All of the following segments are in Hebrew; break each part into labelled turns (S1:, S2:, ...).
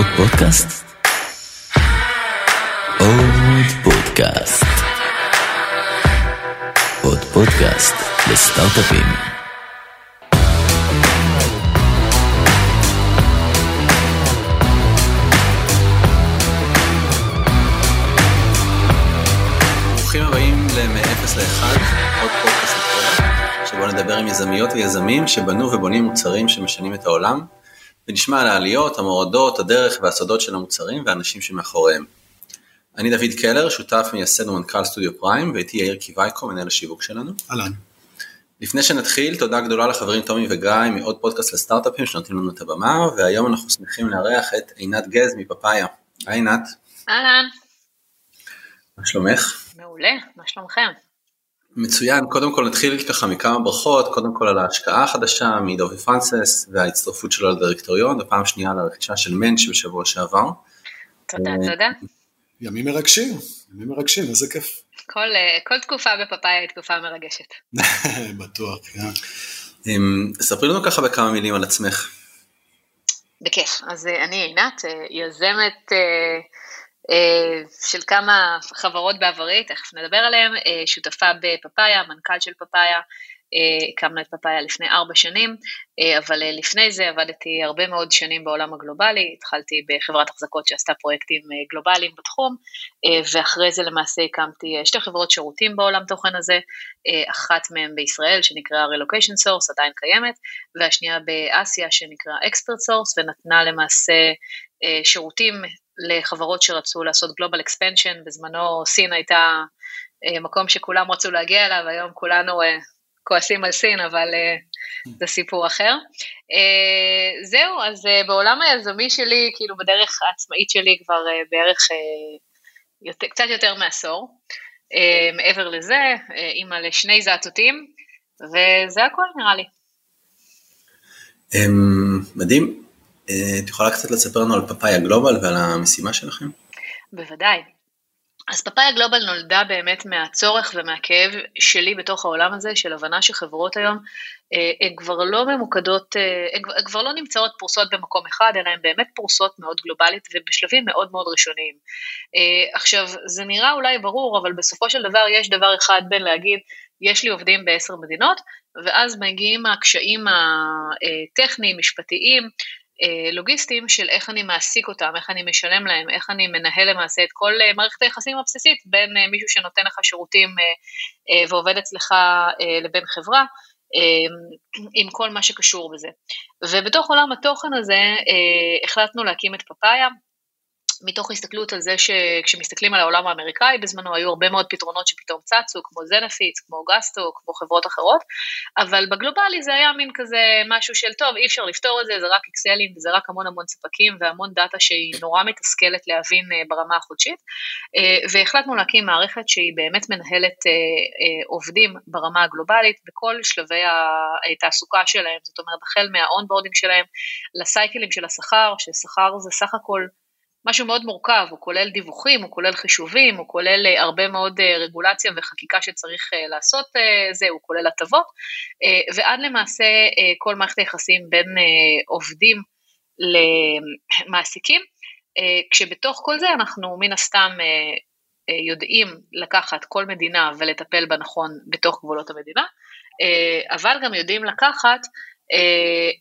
S1: עוד פודקאסט? עוד פודקאסט. עוד פודקאסט לסטארט-אפים.
S2: ברוכים הבאים ל-0 ל-1, עוד פודקאסט שבו נדבר עם יזמיות ויזמים שבנו ובונים מוצרים שמשנים את העולם, ונשמע על העליות, המורדות, הדרך והסודות של המוצרים והאנשים שמאחוריהם. אני דוד קלר, שותף מייסד ומנכ"ל סטודיו פריים, ואיתי יאיר קיווייקו, מנהל השיווק שלנו.
S3: אהלן.
S2: לפני שנתחיל, תודה גדולה לחברים טומי וגיא מעוד פודקאסט לסטארט-אפים שנותנים לנו את הבמה, והיום אנחנו שמחים לארח את עינת גז מפאפאיה. היי עינת,
S4: אהלן,
S2: מה שלומך?
S4: מעולה, מה שלומכם?
S2: מצוין, קודם כל נתחיל ככה מכמה ברכות, קודם כל על ההשקעה החדשה מדובי פרנסס וההצטרפות שלו לדירקטוריון, ופעם שנייה על הרכישה של מענץ' בשבוע שעבר.
S4: תודה,
S2: אה,
S4: תודה.
S3: ימים מרגשים, ימים מרגשים, איזה כיף.
S4: כל, אה, כל תקופה בפאפאיה היא תקופה מרגשת.
S3: בטוח, כן.
S2: אמ, ספרי לנו ככה בכמה מילים על עצמך.
S4: בכיף. אז אה, אני עינת, יזמת של כמה חברות בעברי, תכף נדבר עליהן, אה, שותפה בפאפאיה, מנכ"ל של פאפאיה, אה, הקמנו את פאפאיה לפני ארבע שנים, אה, אבל אה, לפני זה עבדתי הרבה מאוד שנים בעולם הגלובלי, התחלתי בחברת החזקות שעשתה פרויקטים אה, גלובליים בתחום, אה, ואחרי זה למעשה הקמתי אה, שתי חברות שירותים בעולם תוכן הזה, אה, אחת מהן בישראל שנקראה Relocation Source, עדיין קיימת, והשנייה באסיה שנקרא Expert Source, ונתנה למעשה אה, שירותים לחברות שרצו לעשות Global Expansion, בזמנו סין הייתה אה, מקום שכולם רצו להגיע אליו, היום כולנו אה, כועסים על סין, אבל אה, זה סיפור אחר. אה, זהו, אז אה, בעולם היזמי שלי, כאילו בדרך העצמאית שלי כבר בערך יותר, קצת יותר מעשור. מעבר לזה, אימא לשני זעתותים, וזה הכל נראה לי.
S2: אמ, מדהים, את יכולה קצת לספר לנו על פאפאיה גלובל ועל המשימה שלכם?
S4: בוודאי. אז פאפאיה גלובל נולדה באמת מהצורך ומהכאב שלי בתוך העולם הזה, של הבנה שחברות היום אה, הן כבר לא ממוקדות, אה, הן כבר- לא נמצאות פרוסות במקום אחד, אלא הן באמת פרוסות מאוד גלובלית ובשלבים מאוד מאוד ראשוניים. אה, עכשיו, זה נראה אולי ברור, אבל בסופו של דבר יש דבר אחד בין להגיד, יש לי עובדים בעשר מדינות, ואז מגיעים הקשיים הטכניים, משפטיים, לוגיסטיים של איך אני מעסיק אותם, איך אני משלם להם, איך אני מנהל למעשה את כל אה, מערכת היחסים הבסיסית בין אה, מישהו שנותן לך שירותים אה, אה, ועובד אצלך אה, לבין חברה, אה, עם כל מה שקשור בזה. ובתוך עולם התוכן הזה אה, החלטנו להקים את פאפאיה, מתוך הסתכלות על זה שכשמסתכלים על העולם האמריקאי, בזמנו היו הרבה מאוד פתרונות שפתאום צצו, כמו זנפיץ, כמו גסטו, כמו חברות אחרות, אבל בגלובלי זה היה מין כזה משהו של טוב, אי אפשר לפתור את זה, זה רק אקסלים וזה רק המון המון ספקים והמון דאטה שהיא נורא מתסכלת להבין אה, ברמה החודשית, אה, והחלטנו להקים מערכת שהיא באמת מנהלת אה, עובדים ברמה הגלובלית בכל שלבי התעסוקה שלהם, זאת אומרת החל מה onboarding שלהם ל cycleים של השכר, ששכר זה סך הכל משהו מאוד מורכב, הוא כולל דיווחים, הוא כולל חישובים, הוא כולל אה, הרבה מאוד אה, רגולציה וחקיקה שצריך אה, לעשות זה, הוא כולל הטבות, ועד למעשה כל מערכת היחסים בין עובדים למעסיקים, כשבתוך כל זה אנחנו מן הסתם יודעים לקחת כל מדינה ולטפל בה נכון בתוך גבולות המדינה, אבל גם יודעים לקחת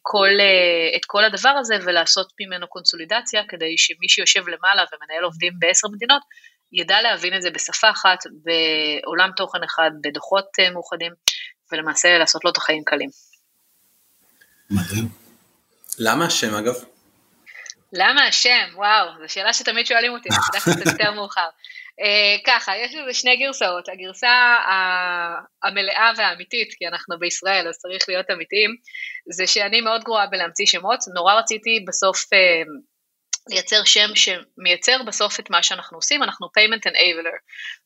S4: כל, אה, את כל הדבר הזה ולעשות ממנו קונסולידציה כדי שמי שיושב למעלה ומנהל עובדים בעשר מדינות ידע להבין את זה בשפה אחת, בעולם תוכן אחד, בדוחות אה, מאוחדים ולמעשה לעשות לו את החיים קלים.
S3: מדהים.
S2: למה השם אגב?
S4: למה השם? וואו, זו שאלה שתמיד שואלים אותי, בדרך כלל קצת יותר מאוחר. Uh, ככה, יש לזה שני גרסאות. הגרסה המלאה והאמיתית, כי אנחנו בישראל אז צריך להיות אמיתיים, זה שאני מאוד גרועה בלהמציא שמות, נורא רציתי בסוף uh, לייצר שם שמייצר בסוף את מה שאנחנו עושים, אנחנו payment enabler.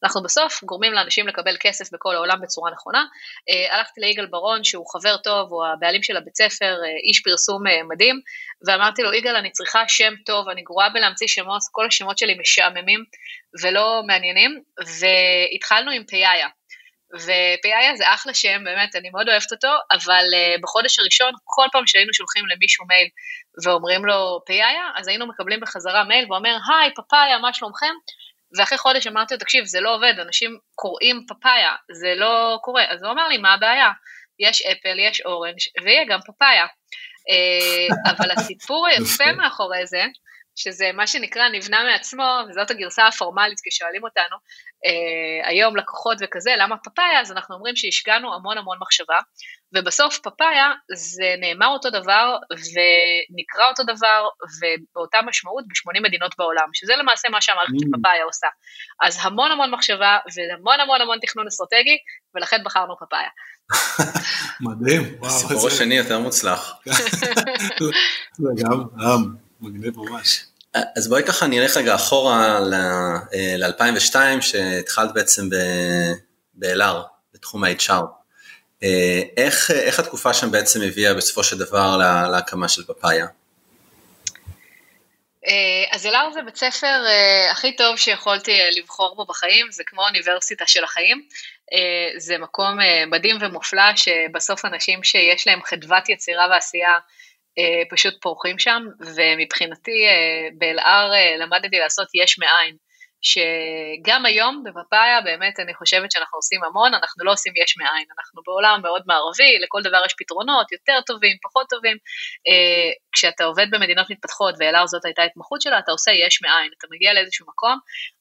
S4: אנחנו בסוף גורמים לאנשים לקבל כסף בכל העולם בצורה נכונה. Uh, הלכתי ליגאל ברון שהוא חבר טוב, הוא הבעלים של הבית ספר, uh, איש פרסום uh, מדהים, ואמרתי לו, יגאל, אני צריכה שם טוב, אני גרועה בלהמציא שמות, כל השמות שלי משעממים ולא מעניינים, והתחלנו עם פייאיה. ופאיה זה אחלה שם, באמת, אני מאוד אוהבת אותו, אבל uh, בחודש הראשון, כל פעם שהיינו שולחים למישהו מייל ואומרים לו פאיה, אז היינו מקבלים בחזרה מייל ואומר, היי, פפאיה, מה שלומכם? ואחרי חודש אמרתי לו, תקשיב, זה לא עובד, אנשים קוראים פפאיה, זה לא קורה. אז הוא אמר לי, מה הבעיה? יש אפל, יש אורנג' ויהיה גם פפאיה. Uh, אבל הסיפור היפה מאחורי זה, שזה מה שנקרא נבנה מעצמו, וזאת הגרסה הפורמלית כששואלים אותנו, אה, היום לקוחות וכזה, למה פפאיה? אז אנחנו אומרים שהשקענו המון המון מחשבה, ובסוף פפאיה זה נאמר אותו דבר ונקרא אותו דבר ובאותה משמעות ב-80 מדינות בעולם, שזה למעשה מה שהמערכת של mm. פפאיה עושה. אז המון המון מחשבה והמון המון המון תכנון אסטרטגי, ולכן בחרנו פפאיה.
S3: מדהים,
S2: וואו. הסיפור השני יותר מוצלח.
S3: זה גם, מגניב ממש.
S2: אז בואי ככה נלך רגע אחורה ל-2002, אה, שהתחלת בעצם ב-LR, בתחום ה-HR. אה, איך, איך התקופה שם בעצם הביאה בסופו של דבר להקמה של פפאיה?
S4: אה, אז אלאר זה בית ספר הכי טוב שיכולתי לבחור בו בחיים, זה כמו אוניברסיטה של החיים. זה מקום מדהים ומופלא, שבסוף אנשים שיש להם חדוות יצירה ועשייה, פשוט פורחים שם, ומבחינתי אה, באלער אה, למדתי לעשות יש מאין. שגם היום בפאפאיה באמת אני חושבת שאנחנו עושים המון, אנחנו לא עושים יש מאין, אנחנו בעולם מאוד מערבי, לכל דבר יש פתרונות, יותר טובים, פחות טובים. אה, כשאתה עובד במדינות מתפתחות, ואלאר זאת הייתה התמחות שלה, אתה עושה יש מאין, אתה מגיע לאיזשהו מקום,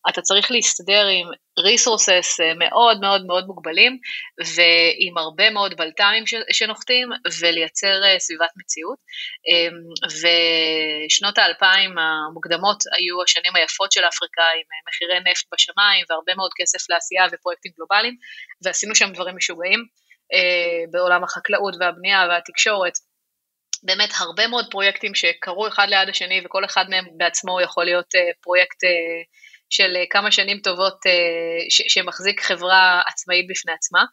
S4: אתה צריך להסתדר עם resources אה, מאוד מאוד מאוד מוגבלים, ועם הרבה מאוד בלת"מים שנוחתים, ולייצר אה, סביבת מציאות. ושנות האלפיים המוקדמות היו השנים היפות של האפריקאים, מחירי נפט בשמיים והרבה מאוד כסף לעשייה ופרויקטים גלובליים, ועשינו שם דברים משוגעים אה, בעולם החקלאות והבנייה והתקשורת. באמת הרבה מאוד פרויקטים שקרו אחד ליד השני וכל אחד מהם בעצמו יכול להיות אה, פרויקט אה, של כמה שנים טובות שמחזיק חברה עצמאית בפני עצמה.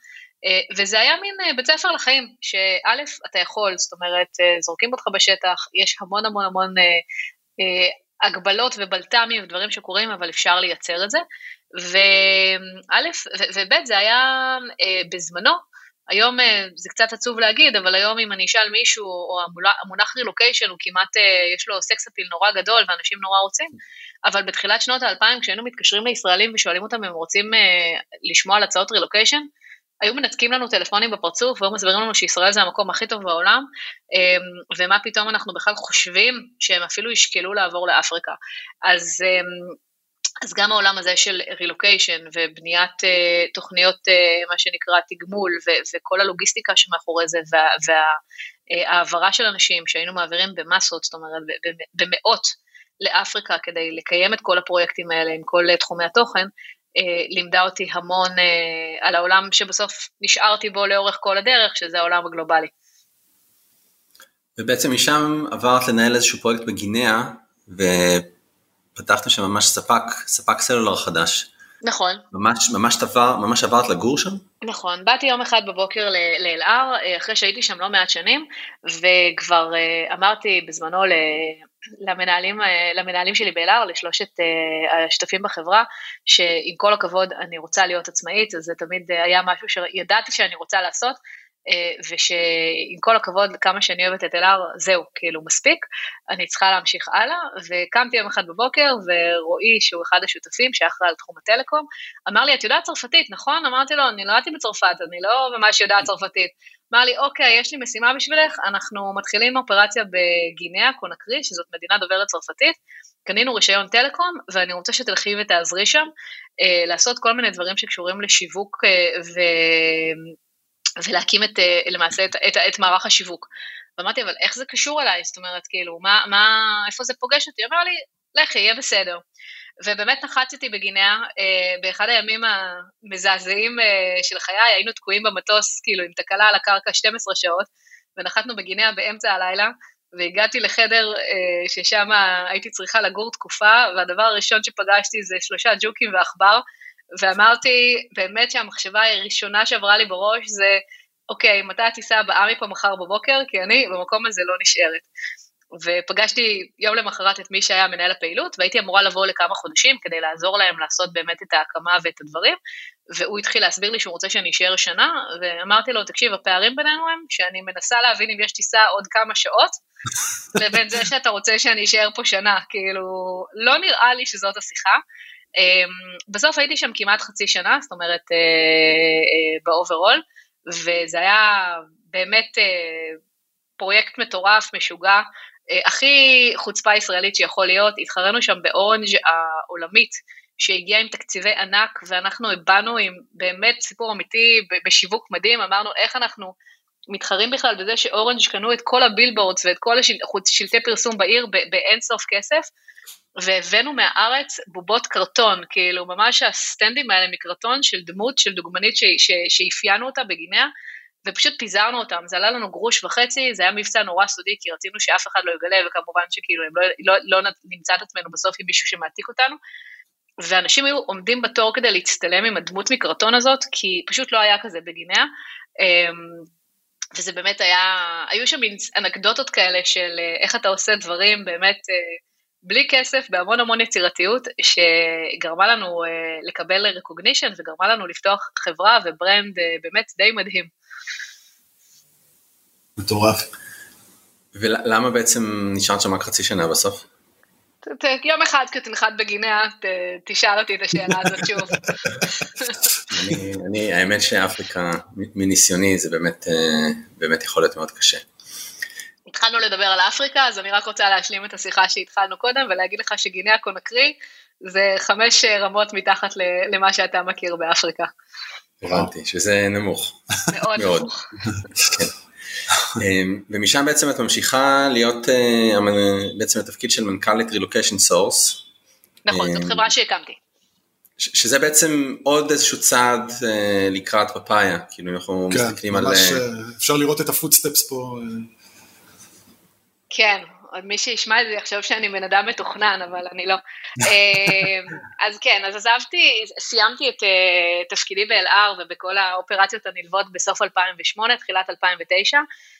S4: וזה היה מין בית ספר לחיים, שא', אתה יכול, זאת אומרת, זורקים אותך בשטח, יש המון המון המון הגבלות ובלת"מים ודברים שקורים, אבל אפשר לייצר את זה. וא' וב' זה היה אה, בזמנו, היום אה, זה קצת עצוב להגיד, אבל היום אם אני אשאל מישהו, או המונח רילוקיישן הוא כמעט, אה, יש לו סקס אפיל נורא גדול ואנשים נורא רוצים, אבל בתחילת שנות האלפיים כשהיינו מתקשרים לישראלים ושואלים אותם אם הם רוצים לשמוע על הצעות רילוקיישן, היו מנתקים לנו טלפונים בפרצוף והיו מסבירים לנו שישראל זה המקום הכי טוב בעולם, אמ, ומה פתאום אנחנו בכלל חושבים שהם אפילו ישקלו לעבור לאפריקה. אז, אמ, אז גם העולם הזה של רילוקיישן ובניית uh, תוכניות, uh, מה שנקרא תגמול ו- וכל הלוגיסטיקה שמאחורי זה וההעברה וה, uh, של אנשים שהיינו מעבירים במסות, זאת אומרת במאות לאפריקה כדי לקיים את כל הפרויקטים האלה עם כל תחומי התוכן, אה, לימדה אותי המון אה, על העולם שבסוף נשארתי בו לאורך כל הדרך, שזה העולם הגלובלי.
S2: ובעצם משם עברת לנהל איזשהו פרויקט בגינאה, ופתחת שם ממש ספק, ספק סלולר חדש.
S4: נכון.
S2: ממש, ממש, תבר, ממש עברת לגור שם?
S4: נכון, באתי יום אחד בבוקר לאלער, אה, אחרי שהייתי שם לא מעט שנים, וכבר אמרתי בזמנו למנהלים, אה, למנהלים שלי באלאר, לשלושת אה, השותפים בחברה, שעם כל הכבוד אני רוצה להיות עצמאית, אז זה תמיד היה משהו שידעתי שאני רוצה לעשות, אה, ושעם כל הכבוד כמה שאני אוהבת את אלאר, זהו, כאילו מספיק, אני צריכה להמשיך הלאה, וקמתי יום אחד בבוקר, ורועי, שהוא אחד השותפים, שאחראי על תחום הטלקום, אמר לי, את יודעת צרפתית, נכון? אמרתי לו, אני נולדתי בצרפת, אני לא ממש יודעת צרפתית. אמר לי, אוקיי, יש לי משימה בשבילך, אנחנו מתחילים אופרציה בגינאה, קונקרי, שזאת מדינה דוברת צרפתית, קנינו רישיון טלקום, ואני רוצה שתלכי ותעזרי שם, אה, לעשות כל מיני דברים שקשורים לשיווק אה, ו... ולהקים את, אה, למעשה את, את, את מערך השיווק. ואמרתי, אבל איך זה קשור אליי? זאת אומרת, כאילו, מה, מה, איפה זה פוגש אותי? אמר לי, לכי, יהיה בסדר. ובאמת נחצתי בגינאה, אה, באחד הימים המזעזעים אה, של חיי, היינו תקועים במטוס, כאילו, עם תקלה על הקרקע 12 שעות, ונחתנו בגינאה באמצע הלילה, והגעתי לחדר אה, ששם הייתי צריכה לגור תקופה, והדבר הראשון שפגשתי זה שלושה ג'וקים ועכבר, ואמרתי, באמת שהמחשבה הראשונה שעברה לי בראש זה, אוקיי, מתי הטיסה הבאה מפה מחר בבוקר? כי אני במקום הזה לא נשארת. ופגשתי יום למחרת את מי שהיה מנהל הפעילות, והייתי אמורה לבוא לכמה חודשים כדי לעזור להם לעשות באמת את ההקמה ואת הדברים, והוא התחיל להסביר לי שהוא רוצה שאני אשאר שנה, ואמרתי לו, תקשיב, הפערים בינינו הם שאני מנסה להבין אם יש טיסה עוד כמה שעות, לבין זה שאתה רוצה שאני אשאר פה שנה, כאילו, לא נראה לי שזאת השיחה. אמ, בסוף הייתי שם כמעט חצי שנה, זאת אומרת, ב overall, וזה היה באמת פרויקט מטורף, משוגע, אה, הכי חוצפה ישראלית שיכול להיות, התחרנו שם באורנג' העולמית, שהגיעה עם תקציבי ענק, ואנחנו הגענו עם באמת סיפור אמיתי בשיווק מדהים, אמרנו איך אנחנו מתחרים בכלל בזה שאורנג' קנו את כל ה billboards ואת כל השלטי פרסום בעיר באין סוף כסף, והבאנו מהארץ בובות קרטון, כאילו ממש הסטנדים האלה מקרטון של דמות, של דוגמנית שאפיינו אותה בגיניה, ופשוט פיזרנו אותם, זה עלה לנו גרוש וחצי, זה היה מבצע נורא סודי, כי רצינו שאף אחד לא יגלה, וכמובן שכאילו הם לא, לא, לא נמצא את עצמנו בסוף עם מישהו שמעתיק אותנו, ואנשים היו עומדים בתור כדי להצטלם עם הדמות מקרטון הזאת, כי פשוט לא היה כזה בגיניה, אמ, וזה באמת היה, היו שם מין אנקדוטות כאלה של אה, איך אתה עושה דברים באמת אה, בלי כסף, בהמון המון יצירתיות, שגרמה לנו אה, לקבל recognition וגרמה לנו לפתוח חברה ו brand באמת די מדהים.
S3: מטורף.
S2: ולמה בעצם נשארת שם רק חצי שנה בסוף?
S4: יום אחד כתנחת בגיניה, תשאל אותי את השאלה הזאת שוב.
S2: אני, האמת שאפריקה, מניסיוני, זה באמת, אה, באמת יכול להיות מאוד קשה.
S4: התחלנו לדבר על אפריקה, אז אני רק רוצה להשלים את השיחה שהתחלנו קודם ולהגיד לך שגיניה קונקרי זה חמש רמות מתחת למה שאתה מכיר באפריקה.
S2: הבנתי, שזה נמוך.
S4: מאוד נמוך.
S2: אמ, ומשם בעצם את ממשיכה להיות אה, בעצם התפקיד של מנכ"לית Relocation Source.
S4: נכון, זאת אמ, חברה שהקמתי.
S2: שזה בעצם עוד איזשהו צעד אה, לקראת פפאיה, כאילו אנחנו כן, מסתכלים על... כן,
S3: ממש אה, אפשר לראות את ה footsteps פה.
S4: כן, עוד מי שישמע את זה יחשוב שאני בן אדם מתוכנן, אבל אני לא. אז כן, אז עזבתי, סיימתי את תפקידי ב-LR ובכל האופרציות הנלוות בסוף 2008, תחילת 2009.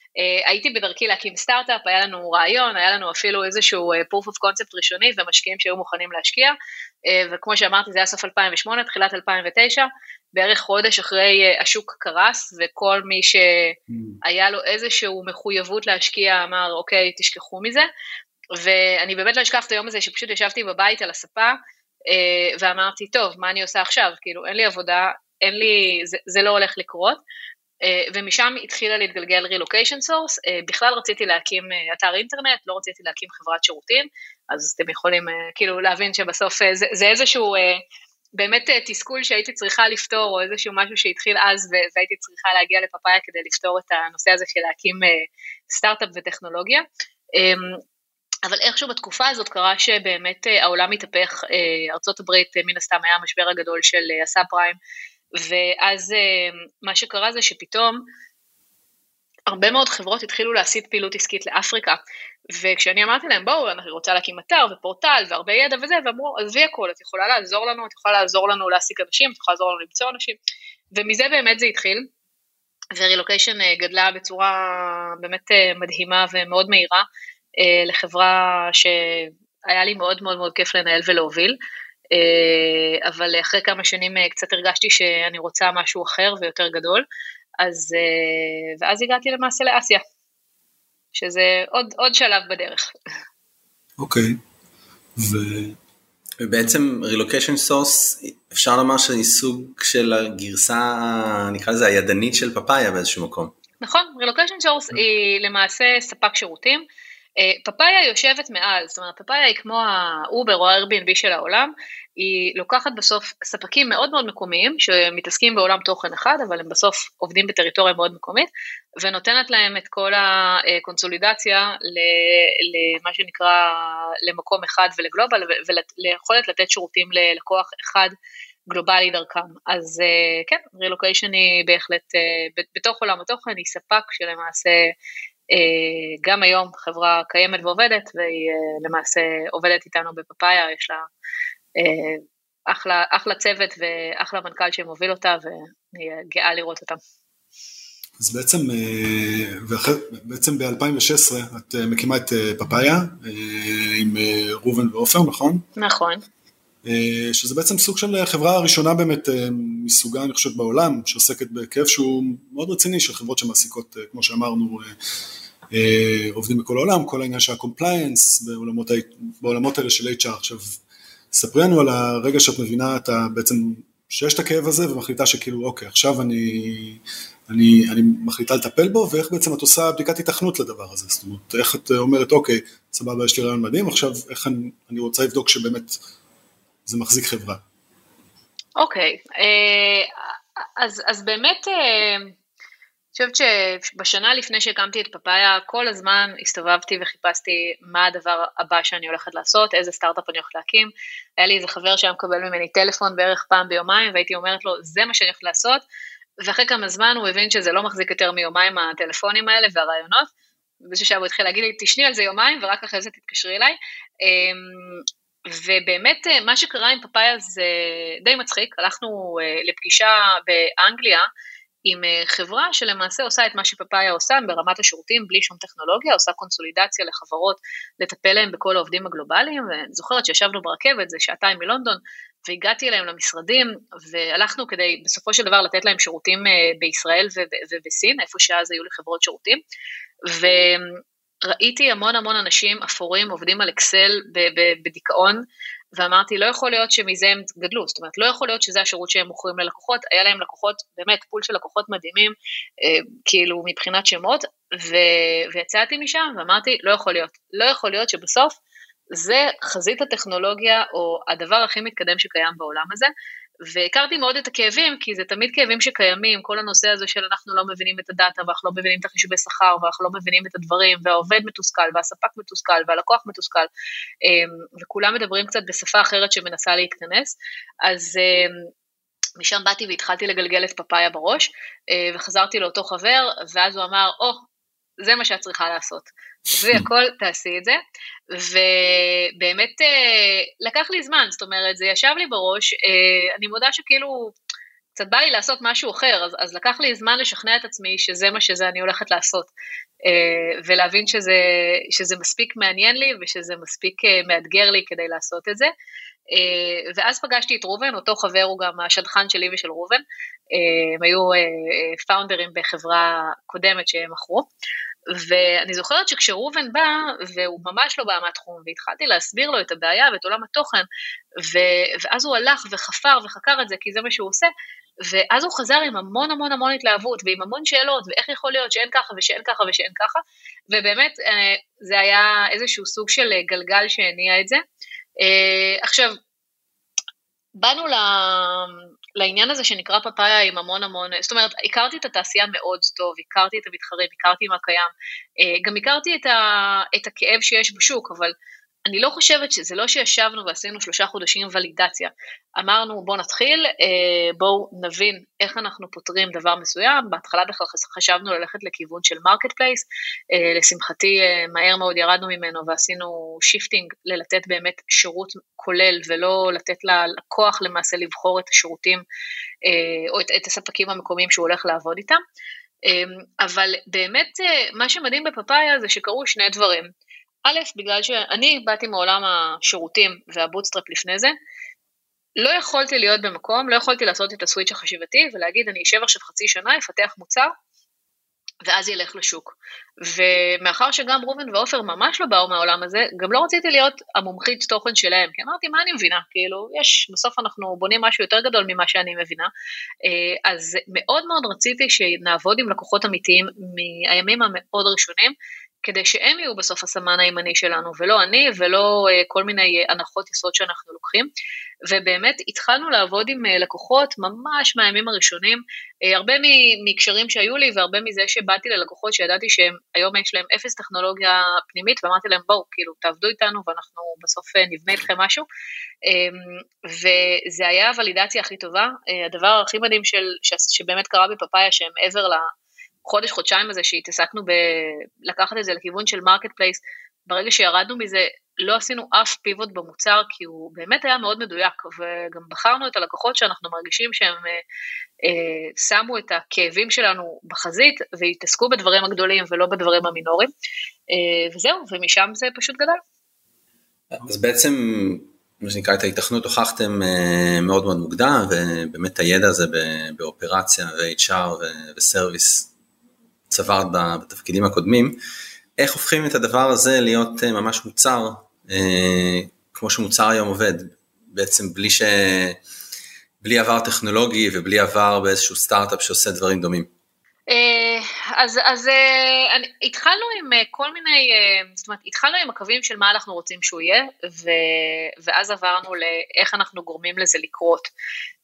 S4: Uh, הייתי בדרכי להקים סטארט-אפ, היה לנו רעיון, היה לנו אפילו איזשהו uh, proof of concept ראשוני ומשקיעים שהיו מוכנים להשקיע, uh, וכמו שאמרתי זה היה סוף 2008, תחילת 2009, בערך חודש אחרי uh, השוק קרס, וכל מי שהיה לו איזשהו מחויבות להשקיע אמר אוקיי תשכחו מזה, ואני באמת לא אשכח את היום הזה שפשוט ישבתי בבית על הספה, uh, ואמרתי טוב מה אני עושה עכשיו, כאילו אין לי עבודה, אין לי, זה, זה לא הולך לקרות, אה, ומשם התחילה להתגלגל Relocation Source, אה, בכלל רציתי להקים אה, אתר אינטרנט, לא רציתי להקים חברת שירותים, אז אתם יכולים כאילו להבין שבסוף זה, זה איזשהו באמת תסכול שהייתי צריכה לפתור, או איזשהו משהו שהתחיל אז והייתי צריכה להגיע לפאפאיה כדי לפתור את הנושא הזה של להקים סטארט-אפ וטכנולוגיה. אמ, אבל איכשהו בתקופה הזאת קרה שבאמת העולם התהפך, ארה"ב מן הסתם היה המשבר הגדול של הסאב פריים, ואז אה, מה שקרה זה שפתאום הרבה מאוד חברות התחילו להסיט פעילות עסקית לאפריקה, וכשאני אמרתי להם בואו, אני רוצה להקים אתר ופורטל והרבה ידע וזה, ואמרו עזבי הכל, את יכולה לעזור לנו, את יכולה לעזור לנו להעסיק אנשים, את יכולה לעזור לנו למצוא אנשים, ומזה באמת זה התחיל, ורילוקיישן אה, גדלה בצורה באמת אה, מדהימה ומאוד מהירה לחברה שהיה לי מאוד מאוד מאוד כיף לנהל ולהוביל. אה, אבל אחרי כמה שנים אה, קצת הרגשתי שאני רוצה משהו אחר ויותר גדול, אז, אה, ואז הגעתי למעשה לאסיה, שזה עוד, עוד שלב בדרך.
S3: אוקיי, okay. ו...
S2: ובעצם Relocation Source אפשר לומר שהיא סוג של הגרסה נקרא לזה הידנית של פאפאיה באיזשהו מקום.
S4: נכון, Relocation Source היא למעשה ספק שירותים אה, פאפאיה יושבת מעל, זאת אומרת פאפאיה היא כמו האובר או ה-Airbnb של העולם, היא לוקחת בסוף ספקים מאוד מאוד מקומיים שמתעסקים בעולם תוכן אחד, אבל הם בסוף עובדים בטריטוריה מאוד מקומית, ונותנת להם את כל הקונסולידציה למה שנקרא למקום אחד ול global, וליכולת לתת שירותים ללקוח אחד גלובלי דרכם. אז אה, כן, רילוקיישן היא בהחלט, אה, בתוך עולם התוכן היא ספק שלמעשה אה, גם היום חברה קיימת ועובדת, והיא למעשה עובדת איתנו בפאפאיה, יש לה אחלה, אחלה צוות ואחלה מנכ"ל שמוביל אותה, ואני גאה לראות אותם.
S3: אז בעצם, אה, בעצם ב-2016 את אה, מקימה את אה, פאפאיה עם ראובן ועופר, נכון?
S4: נכון.
S3: שזה בעצם סוג של חברה הראשונה באמת מסוגה, אני חושב, בעולם, שעוסקת בהיקף שהוא מאוד רציני של חברות שמעסיקות, כמו שאמרנו, עובדים בכל העולם, כל העניין של ה-compliance בעולמות, בעולמות האלה של HR. עכשיו, ספרי לנו על הרגע שאת מבינה את ה... בעצם שיש את הכאב הזה ומחליטה שכאילו, אוקיי, עכשיו אני, אני, אני מחליטה לטפל בו, ואיך בעצם את עושה בדיקת התכנות לדבר הזה, זאת אומרת, איך את אומרת, אוקיי, סבבה, יש לי רעיון מדהים, עכשיו איך אני, אני רוצה לבדוק שבאמת זה מחזיק חברה.
S4: אוקיי, אה, אז, אז באמת, אה, חושבת שבשנה לפני שהקמתי את פאפאיה, כל הזמן הסתובבתי וחיפשתי מה הדבר הבא שאני הולכת לעשות, איזה סטארט-אפ אני הולכת להקים. היה לי איזה חבר שהיה מקבל ממני טלפון בערך פעם ביומיים, והייתי אומרת לו, זה מה שאני הולכת לעשות, ואחרי כמה זמן הוא הבין שזה לא מחזיק יותר מיומיים הטלפונים האלה והרעיונות, ובאיזשהו שעה הוא התחיל להגיד לי, תשני על זה יומיים ורק אחרי זה תתקשרי אליי. אמ, ובאמת מה שקרה עם פאפאיה זה די מצחיק, הלכנו אה, לפגישה באנגליה, עם אה, חברה שלמעשה עושה את מה שפאפאיה עושה ברמת השירותים בלי שום טכנולוגיה, עושה קונסולידציה לחברות לטפל להם בכל העובדים הגלובליים, ואני זוכרת שישבנו ברכבת, זה שעתיים מלונדון, והגעתי אליהם למשרדים, והלכנו כדי בסופו של דבר לתת להם שירותים אה, בישראל ובסין, איפה שאז היו לי חברות שירותים, וראיתי המון המון אנשים אפורים עובדים על אקסל בדיכאון, ואמרתי, לא יכול להיות שמזה הם גדלו, זאת אומרת, לא יכול להיות שזה השירות שהם מוכרים ללקוחות, היה להם לקוחות, באמת, פול של לקוחות מדהימים, אה, כאילו, מבחינת שמות, ו... ויצאתי משם ואמרתי, לא יכול להיות, לא יכול להיות שבסוף זה חזית הטכנולוגיה, או הדבר הכי מתקדם שקיים בעולם הזה, והכרתי מאוד את הכאבים, כי זה תמיד כאבים שקיימים, כל הנושא הזה של אנחנו לא מבינים את הדאטה, ואנחנו לא מבינים את החישובי שכר, ואנחנו לא מבינים את הדברים, והעובד מתוסכל, והספק מתוסכל, והלקוח מתוסכל, אמ, וכולם מדברים קצת בשפה אחרת שמנסה להתכנס, אז אמ, משם באתי והתחלתי לגלגל את פאפאיה בראש, אה, וחזרתי לאותו חבר, ואז הוא אמר, או, oh, זה מה שאת צריכה לעשות. עזבי הכל, תעשי את זה. ובאמת אה, לקח לי זמן, זאת אומרת, זה ישב לי בראש, אה, אני מודה שכאילו, קצת בא לי לעשות משהו אחר, אז, אז לקח לי זמן לשכנע את עצמי שזה מה שזה אני הולכת לעשות, אה, ולהבין שזה, שזה מספיק מעניין לי ושזה מספיק מאתגר לי כדי לעשות את זה. ואז פגשתי את ראובן, אותו חבר הוא גם השדכן שלי ושל ראובן, הם היו פאונדרים בחברה קודמת שהם מכרו. ואני זוכרת שכשראובן בא, והוא ממש לא בא מהתחום, והתחלתי להסביר לו את הבעיה ואת עולם התוכן, ו, ואז הוא הלך וחפר וחקר את זה, כי זה מה שהוא עושה, ואז הוא חזר עם המון המון המון התלהבות, ועם המון שאלות, ואיך יכול להיות שאין ככה ושאין ככה ושאין ככה, ובאמת אה, זה היה איזשהו סוג של גלגל שהניע את זה. אה, עכשיו, באנו לעניין הזה שנקרא פאפאיה עם המון המון, זאת אומרת, הכרתי את התעשייה מאוד טוב, הכרתי את המתחרים, הכרתי מה קיים, אה, גם הכרתי את, ה, את הכאב שיש בשוק, אבל אני לא חושבת שזה לא שישבנו ועשינו שלושה חודשים ולידציה. אמרנו בואו נתחיל, אה, בואו נבין איך אנחנו פותרים דבר מסוים, בהתחלה בכלל חשבנו ללכת לכיוון של marketplace, אה, לשמחתי אה, מהר מאוד ירדנו ממנו ועשינו shifting ללתת באמת שירות כולל ולא לתת ללקוח למעשה לבחור את השירותים או את, את הספקים המקומיים שהוא הולך לעבוד איתם. אבל באמת מה שמדהים בפאפאיה זה שקרו שני דברים. א', בגלל שאני באתי מעולם השירותים והבוטסטראפ לפני זה, לא יכולתי להיות במקום, לא יכולתי לעשות את הסוויץ' החשיבתי ולהגיד אני אשב עכשיו חצי שנה, אפתח מוצר ואז ילך לשוק. ומאחר שגם ראובן ועופר ממש לא באו מהעולם הזה, גם לא רציתי להיות המומחית תוכן שלהם, כי אמרתי, מה אני מבינה? כאילו, יש, בסוף אנחנו בונים משהו יותר גדול ממה שאני מבינה. אה, אז מאוד מאוד רציתי שנעבוד עם לקוחות אמיתיים מהימים המאוד ראשונים, כדי שהם יהיו בסוף הסמן הימני שלנו, ולא אני ולא uh, כל מיני uh, הנחות יסוד שאנחנו לוקחים. ובאמת התחלנו לעבוד עם uh, לקוחות ממש מהימים הראשונים, uh, הרבה מקשרים שהיו לי והרבה מזה שבאתי ללקוחות שידעתי שהם היום יש להם אפס טכנולוגיה פנימית, ואמרתי להם בואו, כאילו תעבדו איתנו ואנחנו בסוף uh, נבנה איתכם משהו. Um, וזה היה הוולידציה הכי טובה, uh, הדבר הכי מדהים של, ש, שבאמת קרה בפאפאיה שמעבר ל... החודש, חודשיים הזה שהתעסקנו בלקחת את זה לכיוון של marketplace, ברגע שירדנו מזה לא עשינו אף pivot במוצר, כי הוא באמת היה מאוד מדויק, וגם בחרנו את הלקוחות שאנחנו מרגישים שהם אה, אה, שמו את הכאבים שלנו בחזית, והתעסקו בדברים הגדולים ולא בדברים המינוריים, אה, וזהו, ומשם זה פשוט גדל.
S2: אז בעצם, מה שנקרא, את ההיתכנות הוכחתם אה, מאוד מאוד מוקדם, ובאמת הידע הזה באופרציה ו-HR וסרוויס צברת בתפקידים הקודמים. איך הופכים את הדבר הזה להיות אה, ממש מוצר, אה, כמו שמוצר היום עובד, בעצם בלי, ש... בלי עבר טכנולוגי ובלי עבר באיזשהו סטארט-אפ שעושה דברים דומים?
S4: אה, אז, אז התחלנו עם כל מיני, זאת אומרת, התחלנו עם הקווים של מה אנחנו רוצים שהוא יהיה, ו, ואז עברנו לאיך אנחנו גורמים לזה לקרות.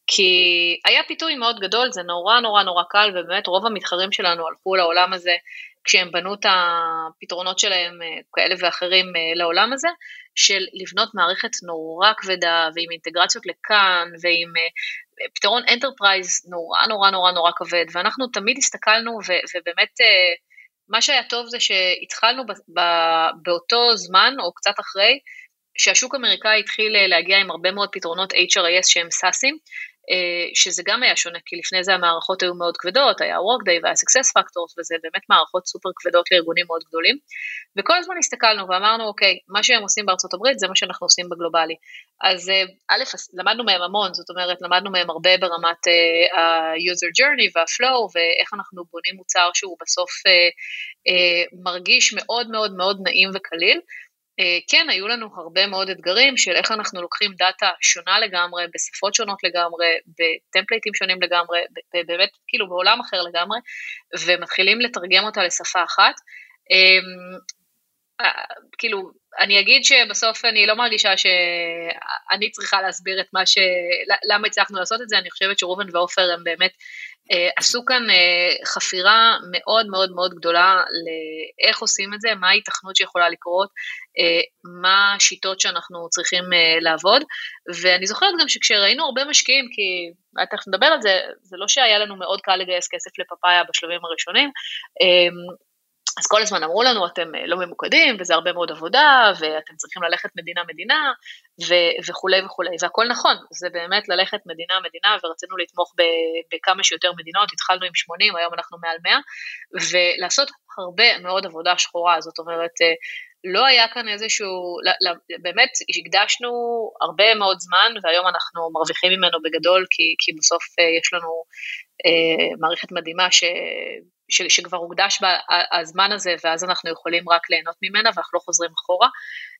S4: כי היה פיתוי מאוד גדול, זה נורא נורא נורא קל, ובאמת רוב המתחרים שלנו הלכו לעולם הזה כשהם בנו את הפתרונות שלהם אה, כאלה ואחרים אה, לעולם הזה, של לבנות מערכת נורא כבדה ועם אינטגרציות לכאן ועם אה, פתרון enterprise נורא נורא נורא נורא כבד, ואנחנו תמיד הסתכלנו ו- ובאמת מה שהיה טוב זה שהתחלנו באותו זמן או קצת אחרי, שהשוק האמריקאי התחיל להגיע עם הרבה מאוד פתרונות HRIS שהם סאסים, שזה גם היה שונה, כי לפני זה המערכות היו מאוד כבדות, היה Workday והיה Success Factors, וזה באמת מערכות סופר כבדות לארגונים מאוד גדולים, וכל הזמן הסתכלנו ואמרנו, אוקיי, מה שהם עושים בארצות הברית זה מה שאנחנו עושים בגלובלי. אז אה, א', למדנו מהם המון, זאת אומרת, למדנו מהם הרבה ברמת uh, ה-user journey וה-flow, ואיך אנחנו בונים מוצר שהוא בסוף מרגיש מאוד מאוד מאוד נעים וקליל. אה, כן, היו לנו הרבה מאוד אתגרים של איך אנחנו לוקחים דאטה שונה לגמרי, בשפות שונות לגמרי, בטמפלייטים שונים לגמרי, באמת כאילו בעולם אחר לגמרי, ומתחילים לתרגם אותה לשפה אחת. אה, כאילו, אני אגיד שבסוף אני לא מרגישה שאני צריכה להסביר את מה ש... למה הצלחנו לעשות את זה, אני חושבת שראובן ועופר הם באמת אה, עשו כאן אה, חפירה מאוד מאוד מאוד גדולה לאיך עושים את זה, מה ההיתכנות שיכולה לקרות, אה, מה השיטות שאנחנו צריכים לעבוד, ואני זוכרת גם שכשראינו הרבה משקיעים, כי תכף נדבר על זה, זה לא שהיה לנו מאוד קל לגייס כסף לפאפאיה בשלבים הראשונים, אז כל הזמן אמרו לנו, אתם אה, לא ממוקדים, וזה הרבה מאוד עבודה, ואתם צריכים ללכת מדינה-מדינה, וכולי וכולי, והכל נכון, זה באמת ללכת מדינה-מדינה, ורצינו לתמוך בכמה שיותר מדינות, התחלנו עם 80, היום אנחנו מעל 100, ולעשות הרבה מאוד עבודה שחורה, זאת אומרת, אה, לא היה כאן איזשהו, באמת הקדשנו הרבה מאוד זמן, והיום אנחנו מרוויחים ממנו בגדול, כי, כי בסוף אה, יש לנו מערכת מדהימה ש, ש, שכבר הוקדש בה הזמן הזה, ואז אנחנו יכולים רק ליהנות ממנה, ואנחנו לא חוזרים אחורה.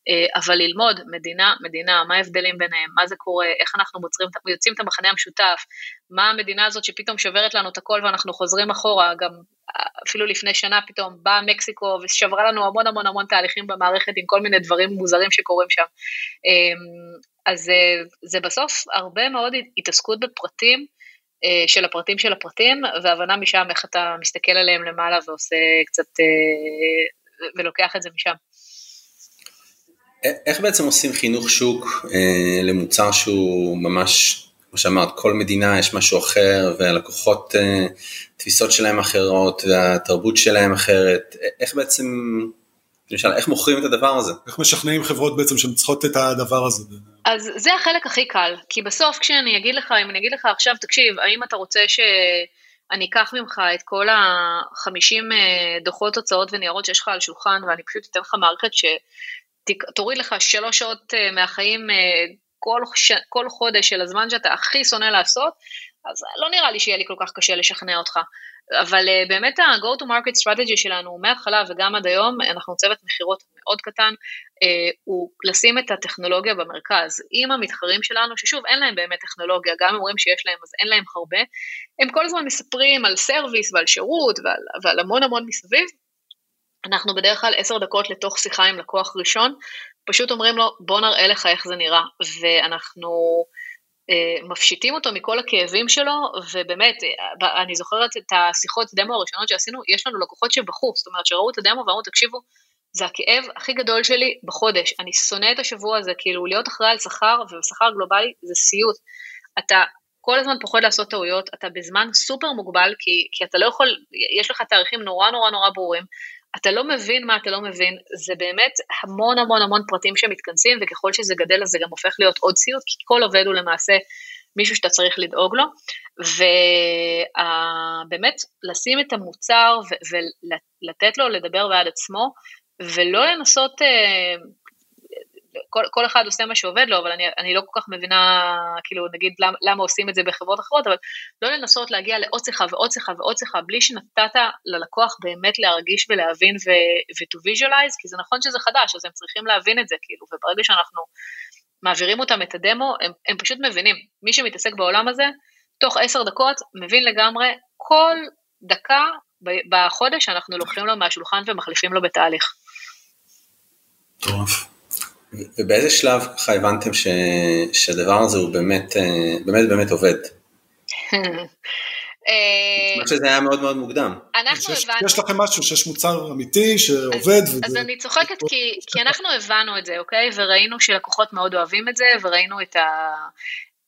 S4: אה, אבל ללמוד מדינה, מדינה, מה ההבדלים ביניהם, מה זה קורה, איך אנחנו מוצרים, יוצאים את המחנה המשותף, מה המדינה הזאת שפתאום שוברת לנו את הכל ואנחנו חוזרים אחורה, גם אפילו לפני שנה פתאום באה מקסיקו ושברה לנו המון המון המון תהליכים במערכת עם כל מיני דברים מוזרים שקורים שם. אמ, אז אה, זה בסוף הרבה מאוד התעסקות בפרטים, אה, של הפרטים של הפרטים, והבנה משם איך אתה מסתכל עליהם למעלה ועושה קצת, ולוקח את זה משם.
S2: איך בעצם עושים חינוך שוק אה, למוצר שהוא ממש, כמו שאמרת, כל מדינה יש משהו אחר והלקוחות, אה, תפיסות שלהם אחרות והתרבות שלהם אחרת, איך בעצם, למשל, איך מוכרים את הדבר הזה?
S3: איך משכנעים חברות בעצם שהן צריכות את הדבר הזה?
S4: אז זה החלק הכי קל, כי בסוף כשאני אגיד לך, אם אני אגיד לך עכשיו, תקשיב, האם אתה רוצה ש... אני אקח ממך את כל החמישים אה, דוחות הוצאות וניירות שיש לך על שולחן ואני פשוט אתן לך מערכת ש, תוריד לך שלוש שעות אה, מהחיים אה, כל, כל חודש של הזמן שאתה הכי שונא לעשות, אז לא נראה לי שיהיה לי כל כך קשה לשכנע אותך. אבל uh, באמת ה-go to market strategy שלנו מההתחלה וגם עד היום, אנחנו צוות מכירות מאוד קטן, uh, הוא לשים את הטכנולוגיה במרכז. עם המתחרים שלנו, ששוב אין להם באמת טכנולוגיה, גם אם אומרים שיש להם אז אין להם הרבה, הם כל הזמן מספרים על סרוויס ועל שירות ועל, ועל המון המון מסביב, אנחנו בדרך כלל עשר דקות לתוך שיחה עם לקוח ראשון, פשוט אומרים לו בוא נראה לך איך זה נראה, ואנחנו אה, מפשיטים אותו מכל הכאבים שלו, ובאמת, אה, אני זוכרת את השיחות דמו הראשונות שעשינו, יש לנו לקוחות שבכו, זאת אומרת שראו את הדמו ואמרו תקשיבו, זה הכאב הכי גדול שלי בחודש, אני שונא את השבוע הזה, כאילו להיות אחראי על שכר, ושכר גלובלי זה סיוט. אתה כל הזמן פוחד לעשות טעויות, אתה בזמן סופר מוגבל, כי, כי אתה לא יכול, יש לך תאריכים נורא נורא נורא ברורים, אתה לא מבין מה אתה לא מבין, זה באמת המון המון המון פרטים שמתכנסים, וככל שזה גדל אז זה גם הופך להיות עוד סיוט, כי כל עובד הוא למעשה מישהו שאתה צריך לדאוג לו, ובאמת לשים את המוצר ולתת לו לדבר בעד עצמו, ולא לנסות אה, כל, כל אחד עושה מה שעובד לו, אבל אני, אני לא כל כך מבינה, כאילו, נגיד, למה, למה עושים את זה בחברות אחרות, אבל לא לנסות להגיע לעוד שיחה ועוד שיחה ועוד שיחה, בלי שנתת ללקוח באמת להרגיש ולהבין ו-to visualize, כי זה נכון שזה חדש, אז הם צריכים להבין את זה, כאילו, וברגע שאנחנו מעבירים אותם את הדמו, הם, הם פשוט מבינים. מי שמתעסק בעולם הזה, תוך עשר דקות, מבין לגמרי כל דקה בחודש אנחנו לוקחים לו מהשולחן ומחליפים לו בתהליך.
S3: מטורף.
S2: ובאיזה שלב ככה הבנתם ש, שהדבר הזה הוא באמת, אה, באמת באמת עובד? זאת אומרת שזה היה מאוד מאוד מוקדם.
S4: אנחנו
S3: שיש,
S4: הבנו...
S3: יש לכם משהו, שיש מוצר אמיתי שעובד.
S4: אז,
S3: וזה...
S4: אז אני צוחקת כי, כי אנחנו הבנו את זה, אוקיי? וראינו שלקוחות מאוד אוהבים את זה, וראינו את, ה,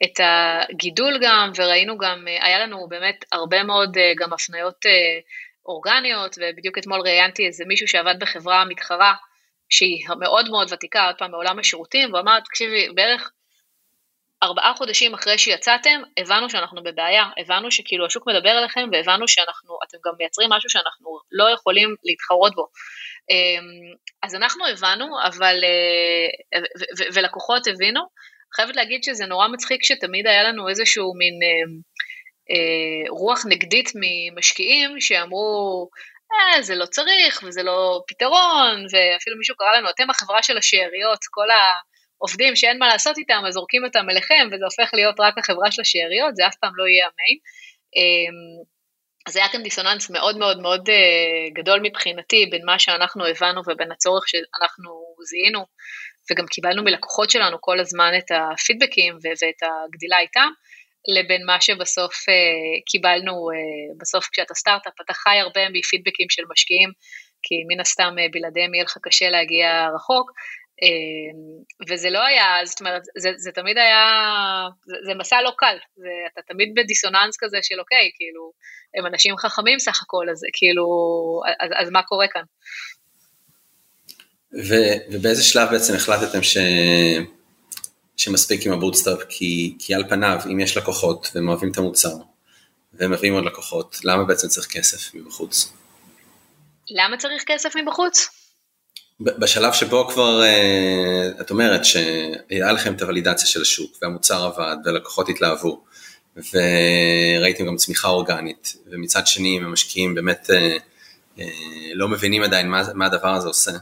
S4: את הגידול גם, וראינו גם, אה, היה לנו באמת הרבה מאוד אה, גם הפניות אורגניות, ובדיוק אתמול ראיינתי איזה מישהו שעבד בחברה מתחרה, שהיא מאוד מאוד ותיקה, עוד פעם, מעולם השירותים, והוא אמר, תקשיבי, בערך ארבעה חודשים אחרי שיצאתם, הבנו שאנחנו בבעיה, הבנו שכאילו השוק מדבר אליכם, והבנו שאנחנו, אתם גם מייצרים משהו שאנחנו לא יכולים להתחרות בו. אמ, אז אנחנו הבנו, אבל, אה, ולקוחות הבינו. חייבת להגיד שזה נורא מצחיק שתמיד היה לנו איזשהו מין אה, אה, רוח נגדית ממשקיעים שאמרו, אה, זה לא צריך וזה לא פתרון, ואפילו מישהו קרא לנו, אתם החברה של השאריות, כל העובדים שאין מה לעשות איתם, אז זורקים אותם אליכם, וזה הופך להיות רק החברה של השאריות, זה אף פעם לא יהיה המיין. אמ, אז היה כאן דיסוננס מאוד מאוד מאוד אה, גדול מבחינתי בין מה שאנחנו הבנו ובין הצורך שאנחנו זיהינו, וגם קיבלנו מלקוחות שלנו כל הזמן את הפידבקים ואת הגדילה איתם. לבין מה שבסוף אה, קיבלנו, אה, בסוף כשאתה סטארט-אפ, אתה חי הרבה מפידבקים של משקיעים, כי מן הסתם אה, בלעדיהם יהיה לך קשה להגיע רחוק, וזה לא היה, זאת אומרת, זה, זה תמיד היה, זה, זה מסע לא קל, זה, אתה תמיד בדיסוננס כזה של אוקיי, כאילו, הם אנשים חכמים סך הכל, אז כאילו, אז, אז מה קורה כאן?
S2: ו, ובאיזה שלב בעצם החלטתם ש... שמספיק עם ה bootstrap, כי, כי על פניו, אם יש לקוחות והם אוהבים את המוצר, והם מביאים עוד לקוחות, למה בעצם צריך כסף מבחוץ?
S4: למה צריך כסף מבחוץ?
S2: בשלב שבו כבר, אה, את אומרת שהיה לכם את הוולידציה של השוק, והמוצר עבד, והלקוחות התלהבו, וראיתם גם צמיחה אורגנית, ומצד שני, אם המשקיעים באמת אה, אה, לא מבינים עדיין מה, מה הדבר הזה עושה.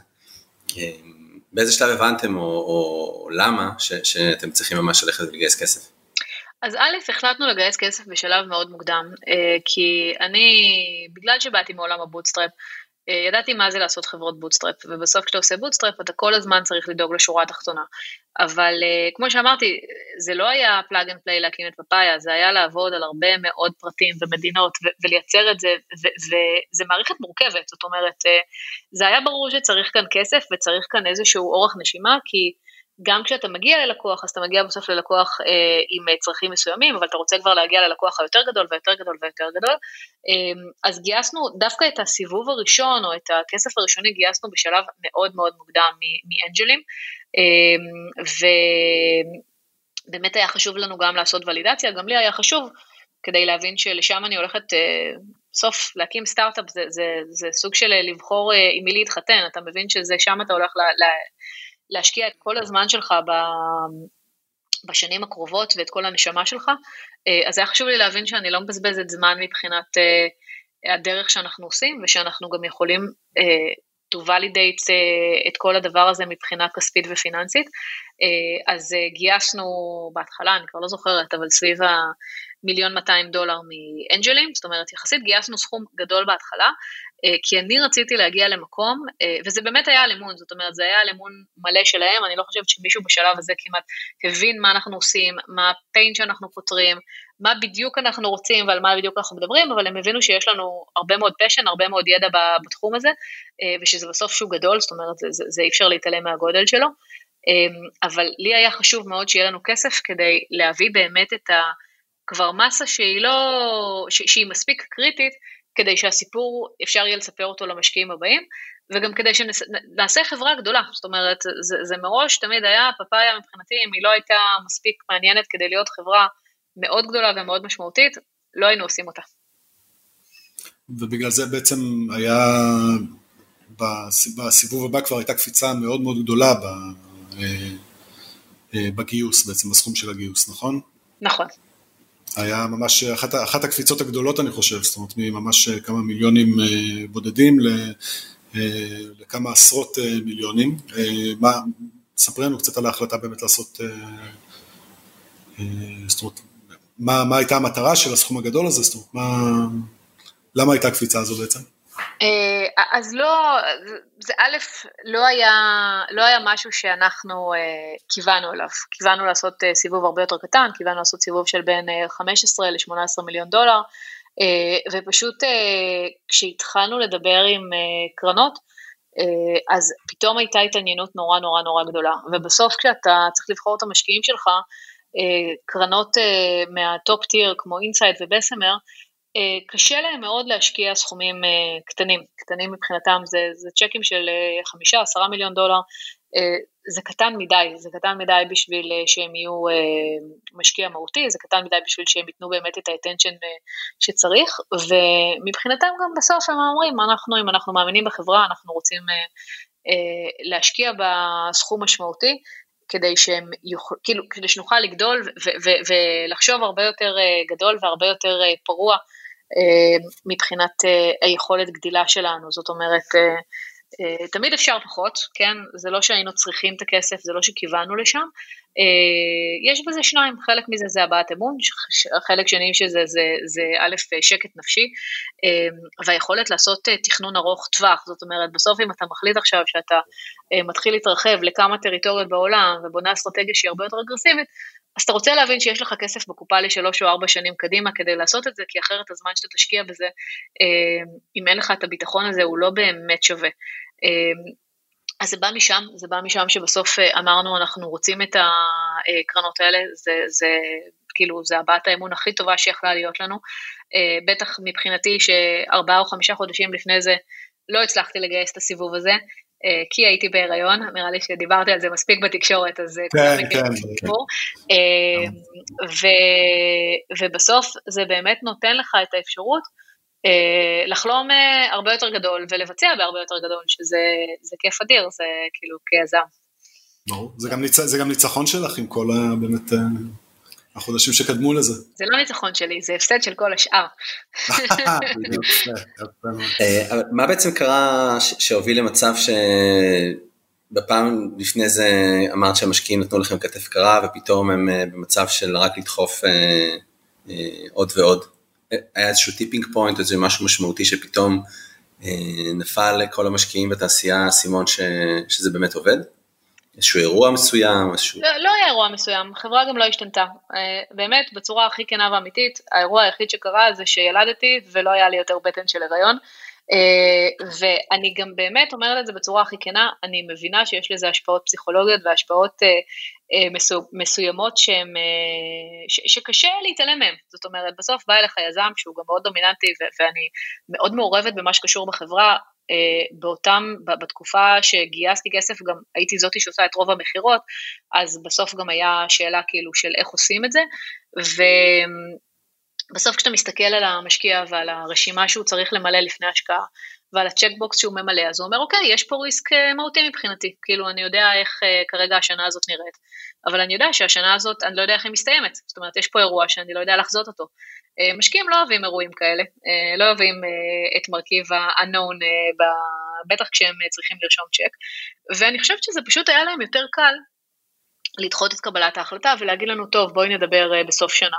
S2: באיזה שלב הבנתם או, או למה ש, שאתם צריכים ממש ללכת ולגייס כסף?
S4: אז א', החלטנו לגייס כסף בשלב מאוד מוקדם, אה, כי אני, בגלל שבאתי מעולם ה bootstrap, ידעתי מה זה לעשות חברות bootstrap, ובסוף כשאתה עושה bootstrap אתה כל הזמן צריך לדאוג לשורה התחתונה. אבל אה, כמו שאמרתי, זה לא היה plug and play להקים את פאפאיה, זה היה לעבוד על הרבה מאוד פרטים ומדינות ולייצר את זה, וזה מערכת מורכבת, זאת אומרת, אה, זה היה ברור שצריך כאן כסף וצריך כאן איזשהו אורך נשימה, כי גם כשאתה מגיע ללקוח, אז אתה מגיע בסוף ללקוח אה, עם אה, צרכים מסוימים, אבל אתה רוצה כבר להגיע ללקוח היותר גדול ויותר גדול ויותר גדול. אה, אז גייסנו דווקא את הסיבוב הראשון, או את הכסף הראשוני, גייסנו בשלב מאוד מאוד מוקדם מאנג'לים, אה, ובאמת היה חשוב לנו גם לעשות ולידציה, גם לי היה חשוב כדי להבין שלשם אני הולכת, אה, בסוף להקים סטארט-אפ זה, זה, זה סוג של אה, לבחור אה, עם מי להתחתן, אתה מבין שזה שם אתה הולך ל... לה, להשקיע את כל הזמן שלך ב... בשנים הקרובות ואת כל הנשמה שלך, אה, אז היה חשוב לי להבין שאני לא מבזבזת זמן מבחינת אה, הדרך שאנחנו עושים, ושאנחנו גם יכולים אה, to validate את כל הדבר הזה מבחינה כספית ופיננסית. אז גייסנו בהתחלה, אני כבר לא זוכרת, אבל סביב המיליון 200 דולר מאנג'לים, זאת אומרת יחסית גייסנו סכום גדול בהתחלה, אה, כי אני רציתי להגיע למקום, אה, וזה באמת היה על אמון, זאת אומרת, זה היה על אמון מלא שלהם, אני לא חושבת שמישהו בשלב הזה כמעט הבין מה אנחנו עושים, מה הפיין שאנחנו פותרים, מה בדיוק אנחנו רוצים ועל מה בדיוק אנחנו מדברים, אבל הם הבינו שיש לנו הרבה מאוד פשן, הרבה מאוד ידע בתחום הזה, אה, ושזה בסוף שוק גדול, זאת אומרת, זה, זה, זה אי אפשר להתעלם מהגודל שלו, אבל לי היה חשוב מאוד שיהיה לנו כסף כדי להביא באמת את ה... כבר מסה שהיא לא, שהיא מספיק קריטית, כדי שהסיפור, אפשר יהיה לספר אותו למשקיעים הבאים, וגם כדי שנעשה חברה גדולה, זאת אומרת, זה, זה מראש תמיד היה, פאפאיה מבחינתי, אם היא לא הייתה מספיק מעניינת כדי להיות חברה מאוד גדולה ומאוד משמעותית, לא היינו עושים אותה.
S3: ובגלל זה בעצם היה, בסיבוב הבא כבר הייתה קפיצה מאוד מאוד גדולה אה, אה, בגיוס בעצם, בסכום של הגיוס, נכון?
S4: נכון.
S3: היה ממש אחת, אחת הקפיצות הגדולות אני חושב, זאת אומרת מממש כמה מיליונים אה, בודדים לכמה עשרות מיליונים. מה, ספרי לנו קצת על ההחלטה באמת לעשות, זאת אומרת, מה, מה הייתה המטרה של הסכום הגדול הזה, זאת אומרת, מה, למה הייתה הקפיצה הזו בעצם?
S4: אה, אז לא, זה א', לא היה, לא היה משהו שאנחנו אה, כיוונו אליו, כיוונו לעשות אה, סיבוב הרבה יותר קטן, כיוונו לעשות סיבוב של בין 15 ל-18 מיליון דולר, ופשוט כשהתחלנו לדבר עם קרנות, אז פתאום הייתה התעניינות נורא נורא נורא גדולה, ובסוף כשאתה צריך לבחור את המשקיעים שלך, קרנות מה top tier כמו Insight ו Bessemer, קשה להם מאוד להשקיע סכומים אה, קטנים, קטנים מבחינתם זה, זה צ'קים של אה, חמישה, עשרה מיליון דולר, זה קטן מדי, זה קטן מדי בשביל שהם יהיו משקיע מהותי, זה קטן מדי בשביל שהם ייתנו באמת את ה attention שצריך, ומבחינתם גם בסוף הם אומרים, אנחנו, אם אנחנו מאמינים בחברה, אנחנו רוצים להשקיע בסכום משמעותי, כדי שהם יוכל, כאילו, כדי שנוכל לגדול ולחשוב הרבה יותר גדול והרבה יותר פרוע אה, מבחינת אה, היכולת גדילה שלנו, זאת אומרת, אה, תמיד אפשר פחות, כן? זה לא שהיינו צריכים את הכסף, זה לא שכיוונו לשם. יש בזה שניים, חלק מזה זה הבעת אמון, חלק שני שזה זה, זה א', שקט נפשי, והיכולת לעשות תכנון ארוך טווח, זאת אומרת, בסוף אם אתה מחליט עכשיו שאתה מתחיל להתרחב לכמה טריטוריות בעולם ובונה אסטרטגיה שהיא הרבה יותר אגרסיבית, אז אתה רוצה להבין שיש לך כסף בקופה לשלוש או ארבע שנים קדימה כדי לעשות את זה, כי אחרת הזמן שאתה תשקיע בזה, אה, אם אין לך את הביטחון הזה, הוא לא באמת שווה. אה, אז זה בא משם, זה בא משם שבסוף אה, אמרנו אנחנו רוצים את הקרנות האלה, זה, זה כאילו, זה הבעת האמון הכי טובה שיכולה להיות לנו, בטח מבחינתי שארבעה או חמישה חודשים לפני זה לא הצלחתי לגייס את הסיבוב הזה, אה, כי הייתי בהיריון, נראה לי שדיברתי על זה מספיק בתקשורת, אז אה,
S3: כן, כן, כן.
S4: אה, ובסוף זה באמת נותן לך את האפשרות לחלום הרבה יותר גדול ולבצע בהרבה יותר גדול, שזה כיף אדיר, זה כאילו כיזם.
S3: ברור, זה גם ניצחון שלך עם כל ה... באמת... החודשים שקדמו לזה.
S4: זה לא ניצחון שלי, זה הפסד של כל השאר.
S2: אה, מה בעצם קרה שהוביל למצב שבפעם לפני זה אמרת שהמשקיעים נתנו לכם כתף קרה ופתאום הם אה, במצב של רק לדחוף אה, עוד ועוד? היה איזשהו tipping point, איזה משהו משמעותי שפתאום נפל לכל המשקיעים בתעשייה האסימון שזה באמת עובד? איזשהו אירוע מסוים, איזשהו...
S4: לא, לא היה אירוע מסוים, החברה גם לא השתנתה. אה, באמת, בצורה הכי כנה ואמיתית, האירוע היחיד שקרה זה שילדתי ולא היה לי יותר בטן של הריון. אה, ואני גם באמת אומרת את זה בצורה הכי כנה, אני מבינה שיש לזה השפעות פסיכולוגיות והשפעות אה, מסוימות שהם, שקשה להתעלם מהם. זאת אומרת, בסוף בא אליך יזם שהוא גם מאוד דומיננטי ואני מאוד מעורבת במה שקשור בחברה, באותם, בתקופה שגייסתי כסף גם הייתי זאתי שעושה את רוב המכירות, אז בסוף גם היה שאלה כאילו של איך עושים את זה, ובסוף כשאתה מסתכל על המשקיע ועל הרשימה שהוא צריך למלא לפני השקעה, ועל הצ'קבוקס שהוא ממלא, אז הוא אומר, אוקיי, יש פה ריסק אה, מהותי מבחינתי, כאילו אני יודע איך אה, כרגע השנה הזאת נראית, אבל אני יודע שהשנה הזאת, אני לא יודע איך היא מסתיימת, זאת אומרת, יש פה אירוע שאני לא יודע לחזות אותו. אה, משקיעים לא אוהבים אירועים כאלה, לא אוהבים את מרכיב ה-unknown, בטח כשהם צריכים לרשום צ'ק, ואני חושבת שזה פשוט היה להם יותר קל לדחות את קבלת ההחלטה ולהגיד לנו, טוב, בואי נדבר בסוף שנה.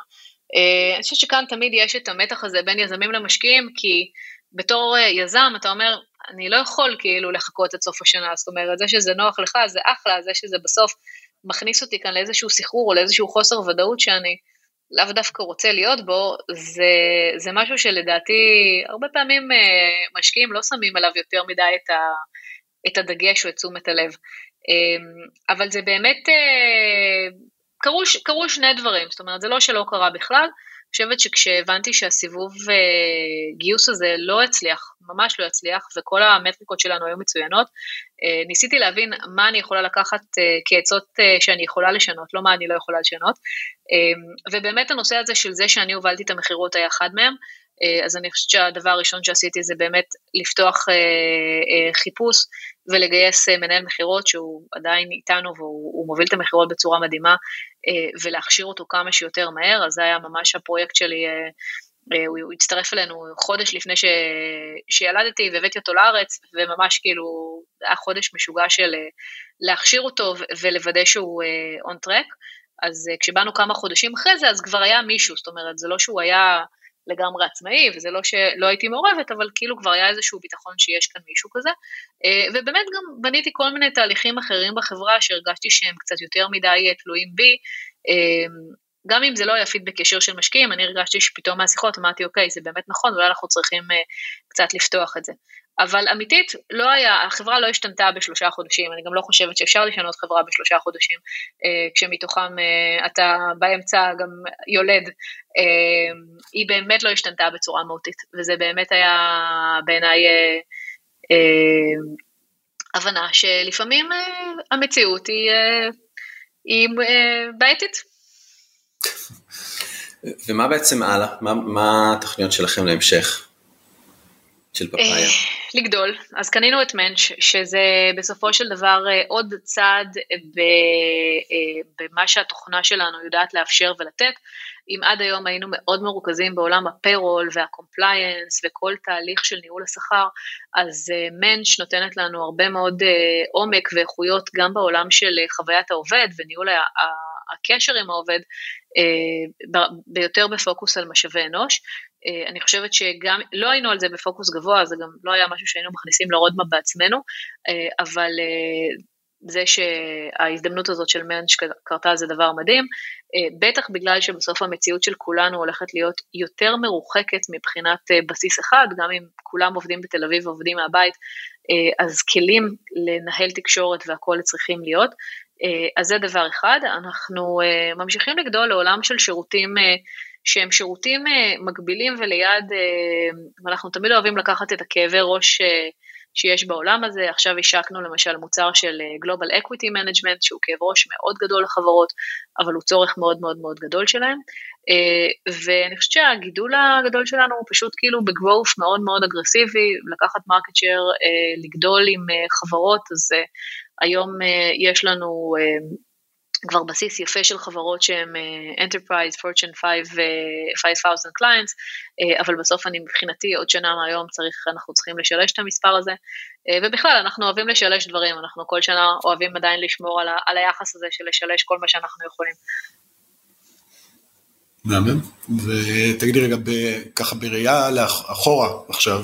S4: אני חושבת שכאן תמיד יש את המתח הזה בין יזמים למשקיעים, כי בתור אה, יזם אתה אומר, אני לא יכול כאילו לחכות עד סוף השנה, זאת אומרת, זה שזה נוח לך זה אחלה, זה שזה בסוף מכניס אותי כאן לאיזשהו סחרור או לאיזשהו חוסר ודאות שאני לאו דווקא רוצה להיות בו, זה, זה משהו שלדעתי הרבה פעמים אה, משקיעים לא שמים עליו יותר מדי את, ה, את הדגש או את תשומת הלב. אמ, אבל זה באמת, אה, קרו, קרו שני דברים, זאת אומרת, זה לא שלא קרה בכלל, חושבת שכשהבנתי שהסיבוב גיוס הזה לא הצליח, ממש לא הצליח, וכל המטריקות שלנו היו מצוינות, ניסיתי להבין מה אני יכולה לקחת כעצות שאני יכולה לשנות, לא מה אני לא יכולה לשנות, ובאמת הנושא הזה של זה שאני הובלתי את המכירות היה אחד מהם, אה, אז אני חושבת שהדבר הראשון שעשיתי זה באמת לפתוח אה, אה, חיפוש ולגייס מנהל מכירות שהוא עדיין איתנו והוא מוביל את המכירות בצורה מדהימה ולהכשיר אותו כמה שיותר מהר, אז זה היה ממש הפרויקט שלי. הוא, הוא הצטרף אלינו חודש לפני ש, שילדתי והבאתי אותו לארץ, וממש כאילו, היה חודש משוגע של להכשיר אותו ולוודא שהוא און טרק. אז כשבאנו כמה חודשים אחרי זה, אז כבר היה מישהו, זאת אומרת, זה לא שהוא היה לגמרי עצמאי, וזה לא שלא הייתי מעורבת, אבל כאילו כבר היה איזשהו ביטחון שיש כאן מישהו כזה. אה, ובאמת גם בניתי כל מיני תהליכים אחרים בחברה שהרגשתי שהם קצת יותר מדי אה, תלויים בי. אה, גם אם זה לא היה פידבק ישיר של משקיעים, אני הרגשתי שפתאום מהשיחות אמרתי, אוקיי, זה באמת נכון, אולי אנחנו צריכים קצת לפתוח את זה. אבל אמיתית, לא היה, החברה לא השתנתה בשלושה חודשים, אני גם לא חושבת שאפשר לשנות חברה בשלושה חודשים, אה, כשמתוכם אה, אתה באמצע גם יולד, אה, היא באמת לא השתנתה בצורה מהותית, וזה באמת היה בעיניי הבנה שלפעמים המציאות היא, היא בעייתית.
S2: ומה בעצם הלאה? מה, מה התוכניות שלכם להמשך? של פפאיה? אה,
S4: לגדול. אז קנינו את מנץ', שזה בסופו של דבר אה, עוד צעד אה, במה שהתוכנה שלנו יודעת לאפשר ולתת. אם עד היום היינו מאוד מרוכזים בעולם ה payroll וה compliance וכל תהליך של ניהול השכר, אז מנץ' נותנת לנו הרבה מאוד עומק ואיכויות גם בעולם של חוויית העובד וניהול הקשר עם העובד, ביותר בפוקוס על משאבי אנוש. אה, אני חושבת שגם, לא היינו על זה בפוקוס גבוה, זה גם לא היה משהו שהיינו מכניסים ל roadmap בעצמנו, אה, אבל אה, זה שההזדמנות הזאת של מנץ' קרתה זה דבר מדהים, בטח בגלל שבסוף המציאות של כולנו הולכת להיות יותר מרוחקת מבחינת בסיס אחד, גם אם כולם עובדים בתל אביב ועובדים מהבית, אז כלים לנהל תקשורת והכול צריכים להיות. אז זה דבר אחד, אנחנו ממשיכים לגדול לעולם של שירותים שהם שירותים אה, מקבילים וליד, אה, ואנחנו תמיד אוהבים לקחת את הכאבי ראש אה, שיש בעולם הזה, עכשיו השקנו למשל מוצר של Global Equity Management, שהוא כאב ראש מאוד גדול לחברות, אבל הוא צורך מאוד מאוד מאוד גדול שלהם, ואני חושבת שהגידול הגדול שלנו הוא פשוט כאילו ב growth מאוד מאוד אגרסיבי, לקחת market share, לגדול עם חברות, אז היום יש לנו כבר בסיס יפה של חברות שהן אה, Enterprise, Fortune 5, uh, 5,000 clients, אה, אבל בסוף אני מבחינתי עוד שנה מהיום צריך, אנחנו צריכים לשלש את המספר הזה, ובכלל אנחנו אוהבים לשלש דברים, אנחנו כל שנה אוהבים עדיין לשמור על, ה, על היחס הזה של לשלש כל מה שאנחנו יכולים.
S3: מהמם, ותגידי רגע, ככה בראייה לאחורה עכשיו,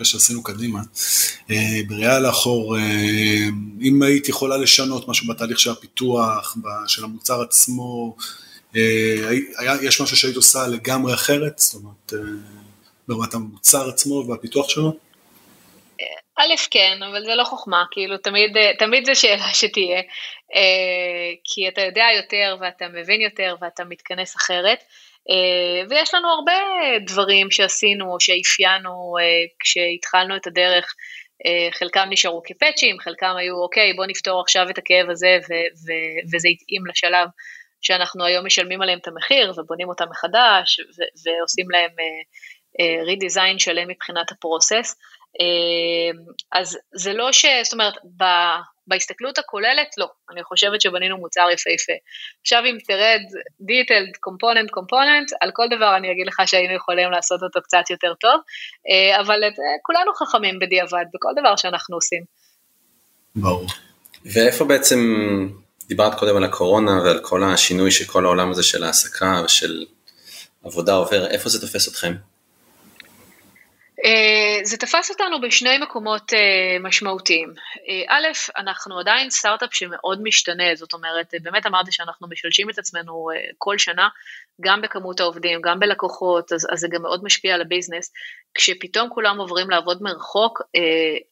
S3: אחרי שעשינו קדימה. אה, בראייה לאחור, אה, אם היית יכולה לשנות משהו בתהליך של הפיתוח, של המוצר עצמו, אה, יש משהו שהיית עושה לגמרי אחרת? זאת אומרת, ברמת המוצר עצמו והפיתוח שלו?
S4: א', כן, אבל זה לא חוכמה, כאילו תמיד, תמיד זו שאלה שתהיה, כי אתה יודע יותר ואתה מבין יותר ואתה מתכנס אחרת. אה, ויש לנו הרבה דברים שעשינו או שאפיינו אה, כשהתחלנו את הדרך, אה, חלקם נשארו כפאצ'ים, חלקם היו אוקיי בוא נפתור עכשיו את הכאב הזה ו- ו- וזה התאים לשלב שאנחנו היום משלמים עליהם את המחיר ובונים אותם מחדש ו- ועושים להם רידיזיין שלם מבחינת הפרוסס. אז זה לא ש... זאת אומרת, בהסתכלות הכוללת, לא. אני חושבת שבנינו מוצר יפהפה. עכשיו אם תרד detailed component component, על כל דבר אני אגיד לך שהיינו יכולים לעשות אותו קצת יותר טוב, אה, אבל את, אה, כולנו חכמים בדיעבד בכל דבר שאנחנו עושים.
S3: ברור.
S2: ואיפה בעצם, דיברת קודם על הקורונה ועל כל השינוי של כל העולם הזה של העסקה ושל עבודה עובר, איפה זה תופס אתכם?
S4: אה, זה תפס אותנו בשני מקומות אה, משמעותיים. אה, א', אנחנו עדיין סטארט-אפ שמאוד משתנה, זאת אומרת, באמת אמרתי שאנחנו משלשים את עצמנו כל שנה, גם בכמות העובדים, גם בלקוחות, אז, אז זה גם מאוד משפיע על הביזנס. כשפתאום כולם עוברים לעבוד מרחוק,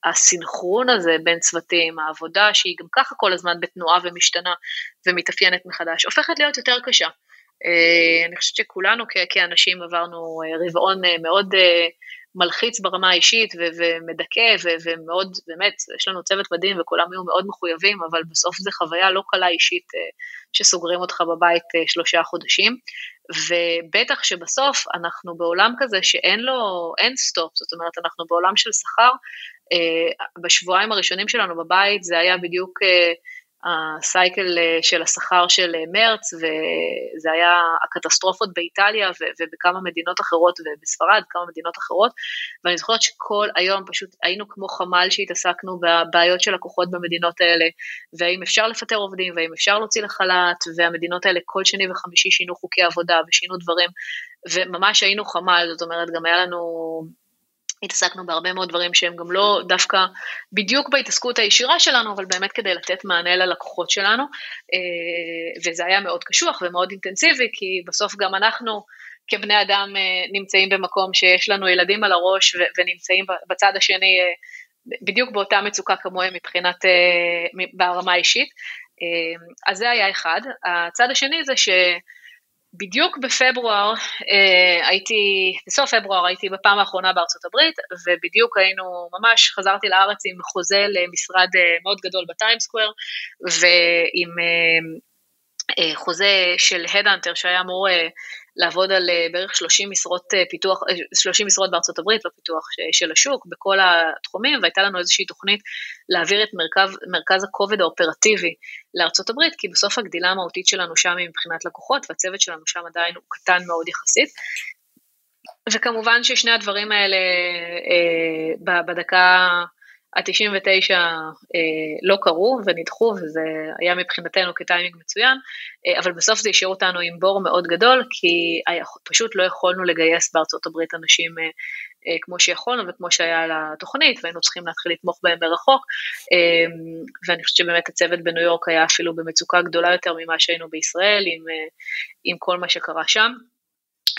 S4: הסינכרון הזה בין צוותים, העבודה שהיא גם ככה כל הזמן בתנועה ומשתנה ומתאפיינת מחדש, הופכת להיות יותר קשה. אני חושבת שכולנו כאנשים עברנו רבעון מאוד מלחיץ ברמה האישית ו- ומדכא ו- ומאוד, באמת, יש לנו צוות מדהים וכולם היו מאוד מחויבים, אבל בסוף זו חוויה לא קלה אישית אה, שסוגרים אותך בבית אה, שלושה חודשים, ובטח שבסוף אנחנו בעולם כזה שאין לו, אין סטופ, זאת אומרת, אנחנו בעולם של שכר, אה, בשבועיים הראשונים שלנו בבית זה היה בדיוק הסייקל אה, של השכר של אה, מרץ, וזה היה הקטסטרופות באיטליה ובכמה מדינות אחרות, ובספרד, כמה מדינות אחרות, ואני זוכרת שכל היום פשוט היינו כמו חמ"ל שהתעסקנו בבעיות של לקוחות במדינות האלה, והאם אפשר לפטר עובדים, והאם אפשר להוציא לחל"ת, והמדינות האלה כל שני וחמישי שינו חוקי עבודה ושינו דברים, וממש היינו חמ"ל, זאת אומרת, גם היה לנו... התעסקנו בהרבה מאוד דברים שהם גם לא דווקא בדיוק בהתעסקות הישירה שלנו, אבל באמת כדי לתת מענה ללקוחות שלנו, אה, וזה היה מאוד קשוח ומאוד אינטנסיבי, כי בסוף גם אנחנו כבני אדם אה, נמצאים במקום שיש לנו ילדים על הראש ונמצאים בצד השני אה, בדיוק באותה מצוקה כמוהם מבחינת, ברמה האישית. אז זה היה אחד. הצד השני זה ש... בדיוק בפברואר אה, הייתי, בסוף פברואר הייתי בפעם האחרונה בארצות הברית, ובדיוק היינו, ממש חזרתי לארץ עם חוזה למשרד אה, מאוד גדול בטיימסקוואר, ועם אה, חוזה של הדאנטר שהיה אמור לעבוד על אה, בערך 30 משרות אה, פיתוח, 30 אה, משרות בארצות הברית בפיתוח של השוק בכל התחומים, והייתה לנו איזושהי תוכנית להעביר את מרכז, מרכז הכובד האופרטיבי לארצות הברית, כי בסוף הגדילה המהותית שלנו שם היא מבחינת לקוחות, והצוות שלנו שם עדיין הוא קטן מאוד יחסית. וכמובן ששני הדברים האלה בדקה ה-99 אה, לא קרו ונדחו, וזה היה מבחינתנו כטיימינג מצוין, אה, אבל בסוף זה השאיר אותנו עם בור מאוד גדול, כי פשוט לא יכולנו לגייס בארצות הברית אנשים אה, אה, כמו שיכולנו וכמו שהיה על התוכנית, והיינו צריכים להתחיל לתמוך בהם מרחוק, אה, ואני חושבת שבאמת הצוות בניו יורק היה אפילו במצוקה גדולה יותר ממה שהיינו בישראל, עם, אה, עם כל מה שקרה שם.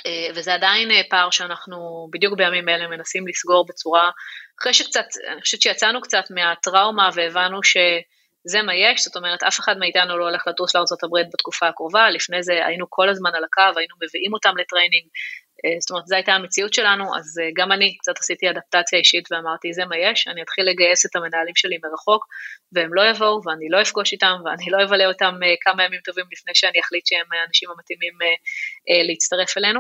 S4: אה, וזה עדיין אה, פער שאנחנו בדיוק בימים אלה מנסים לסגור בצורה, אחרי שקצת, אני חושבת שיצאנו קצת מהטראומה והבנו שזה מה יש, זאת אומרת אף אחד מאיתנו לא הולך לטוס לארה"ב בתקופה הקרובה, לפני זה היינו כל הזמן על הקו, היינו מביאים אותם ל training, אה, זאת אומרת, זו הייתה המציאות שלנו, אז אה, גם אני קצת עשיתי אדפטציה אישית ואמרתי, זה מה יש, אני אתחיל לגייס את המנהלים שלי מרחוק, והם לא יבואו, ואני לא אפגוש איתם, ואני לא אבלה אותם אה, כמה ימים טובים לפני שאני אחליט שהם האנשים המתאימים להצטרף אלינו.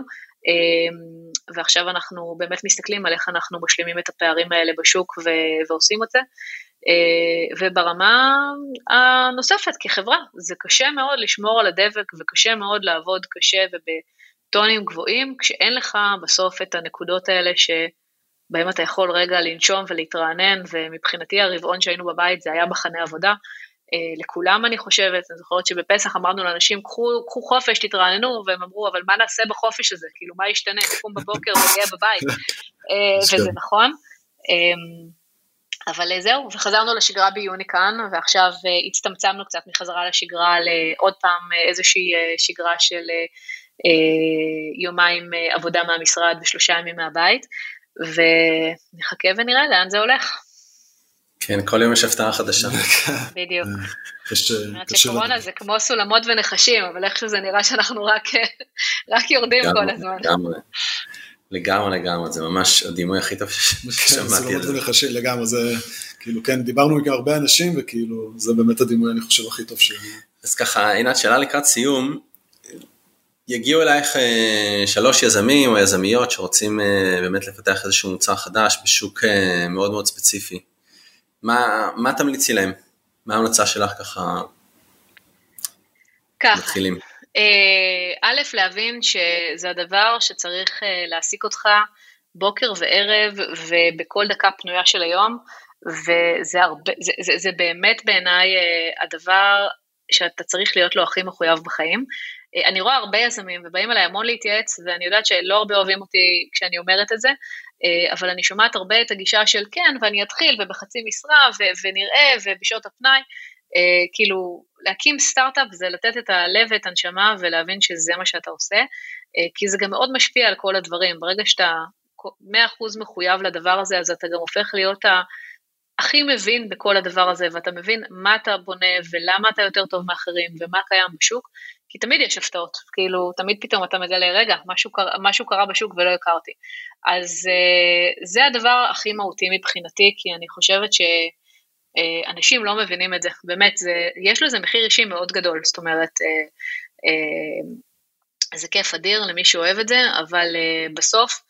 S4: ועכשיו אנחנו באמת מסתכלים על איך אנחנו משלימים את הפערים האלה בשוק ועושים את זה. וברמה הנוספת כחברה, זה קשה מאוד לשמור על הדבק וקשה מאוד לעבוד קשה וב... טונים גבוהים, כשאין לך בסוף את הנקודות האלה שבהם אתה יכול רגע לנשום ולהתרענן, ומבחינתי הרבעון שהיינו בבית זה היה מחנה עבודה. אה, לכולם אני חושבת, אני זוכרת שבפסח אמרנו לאנשים, קחו, קחו חופש, תתרעננו, והם אמרו, אבל מה נעשה בחופש הזה? כאילו, מה ישתנה? נקום בבוקר ונהיה בבית. אה, וזה נכון. אבל זהו, וחזרנו לשגרה ביוני כאן, ועכשיו אה, הצטמצמנו קצת מחזרה לשגרה לעוד פעם איזושהי שגרה של אה, יומיים אה, עבודה מהמשרד ושלושה ימים מהבית, ונחכה ונראה לאן זה הולך.
S2: כן, כל יום יש הפתעה חדשה.
S4: בדיוק. קורונה זה כמו סולמות ונחשים, אבל איכשהו זה נראה שאנחנו רק יורדים כל הזמן.
S2: לגמרי, לגמרי, זה ממש הדימוי הכי טוב ששמעתי
S3: על זה. סולמות ונחשים לגמרי, זה כאילו, כן, דיברנו עם הרבה אנשים, וכאילו, זה באמת הדימוי, אני חושב, הכי טוב ש...
S2: אז ככה, עינת, שאלה לקראת סיום, יגיעו אלייך אה, שלוש יזמים או יזמיות שרוצים אה, באמת לפתח איזשהו מוצר חדש בשוק אה, מאוד מאוד ספציפי. מה, מה תמליצי להם? מה ההמלצה שלך ככה?
S4: כך, מתחילים. א', להבין שזה הדבר שצריך להעסיק אותך בוקר וערב ובכל דקה פנויה של היום, וזה הרבה, זה, זה, זה באמת בעיניי הדבר שאתה צריך להיות לו הכי מחויב בחיים. אה, אני רואה הרבה יזמים ובאים אליי המון להתייעץ, ואני יודעת שלא הרבה אוהבים אותי כשאני אומרת את זה, אה, אבל אני שומעת הרבה את הגישה של כן, ואני אתחיל, ובחצי משרה, ונראה, ובשעות הפנאי, אה, כאילו, להקים סטארט-אפ זה לתת את הלב ואת הנשמה ולהבין שזה מה שאתה עושה, כי זה גם מאוד משפיע על כל הדברים. ברגע שאתה 100% מחויב לדבר הזה, אז אתה גם הופך להיות ה... הכי מבין בכל הדבר הזה, ואתה מבין מה אתה בונה ולמה אתה יותר טוב מאחרים ומה קיים בשוק, כי תמיד יש הפתעות, כאילו תמיד פתאום אתה מגלה, רגע, משהו קרה, משהו קרה בשוק ולא הכרתי. אז אה, זה הדבר הכי מהותי מבחינתי, כי אני חושבת שאנשים לא מבינים את זה, באמת, זה, יש לזה מחיר אישי מאוד גדול, זאת אומרת, זה כיף אדיר למי שאוהב את זה, אבל בסוף,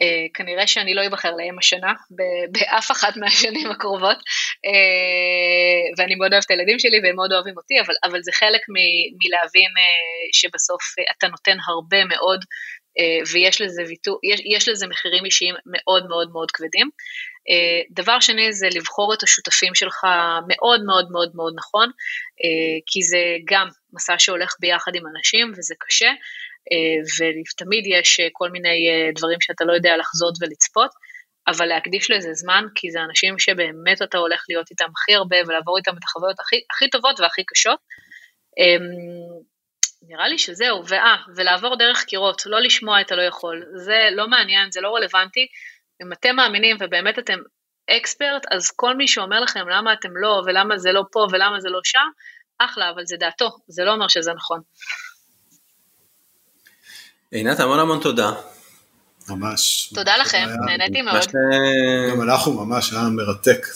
S4: Uh, כנראה שאני לא אבחר להם השנה, באף אחת מהשנים הקרובות, uh, ואני מאוד אוהבת את הילדים שלי והם מאוד אוהבים אותי, אבל, אבל זה חלק מ- מלהבין uh, שבסוף uh, אתה נותן הרבה מאוד, ויש לזה, ויתור, יש, יש לזה מחירים אישיים מאוד מאוד מאוד כבדים. Uh, דבר שני זה לבחור את השותפים שלך מאוד מאוד מאוד מאוד נכון, uh, כי זה גם מסע שהולך ביחד עם אנשים וזה קשה. אה, ותמיד יש אה, כל מיני אה, דברים שאתה לא יודע לחזות ולצפות, אבל להקדיש לזה זמן, כי זה אנשים שבאמת אתה הולך להיות איתם הכי הרבה ולעבור איתם את החוויות הכי, הכי טובות והכי קשות. נראה לי שזהו, ואה, ולעבור דרך קירות, לא לשמוע את הלא יכול, זה לא מעניין, זה לא רלוונטי. אם אתם מאמינים ובאמת אתם אקספרט, אז כל מי שאומר לכם למה אתם לא, ולמה זה לא פה, ולמה זה לא שם, אחלה, אבל זה דעתו, זה לא אומר שזה נכון.
S2: עינת, המון המון תודה.
S3: ממש.
S4: תודה לכם, נהניתי מאוד.
S3: גם אנחנו ממש, היה מרתק.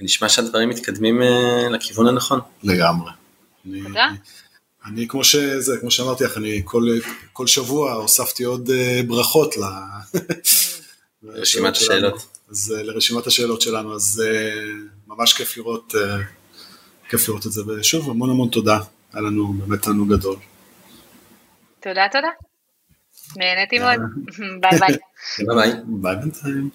S2: נשמע שהדברים מתקדמים אה, לכיוון הנכון.
S3: לגמרי.
S4: תודה.
S3: אני כמו שזה, כמו שאמרתי לך, אני כל, כל שבוע הוספתי עוד אה, ברכות ל...
S2: לרשימת השאלות.
S3: אז לרשימת השאלות שלנו, אז אה, ממש כיף לראות, כיף לראות את זה, ושוב המון המון תודה, היה לנו באמת תענוג גדול.
S4: תודה, תודה. נהניתי מאוד. ביי ביי.
S2: ביי ביי.
S3: ביי בינתיים.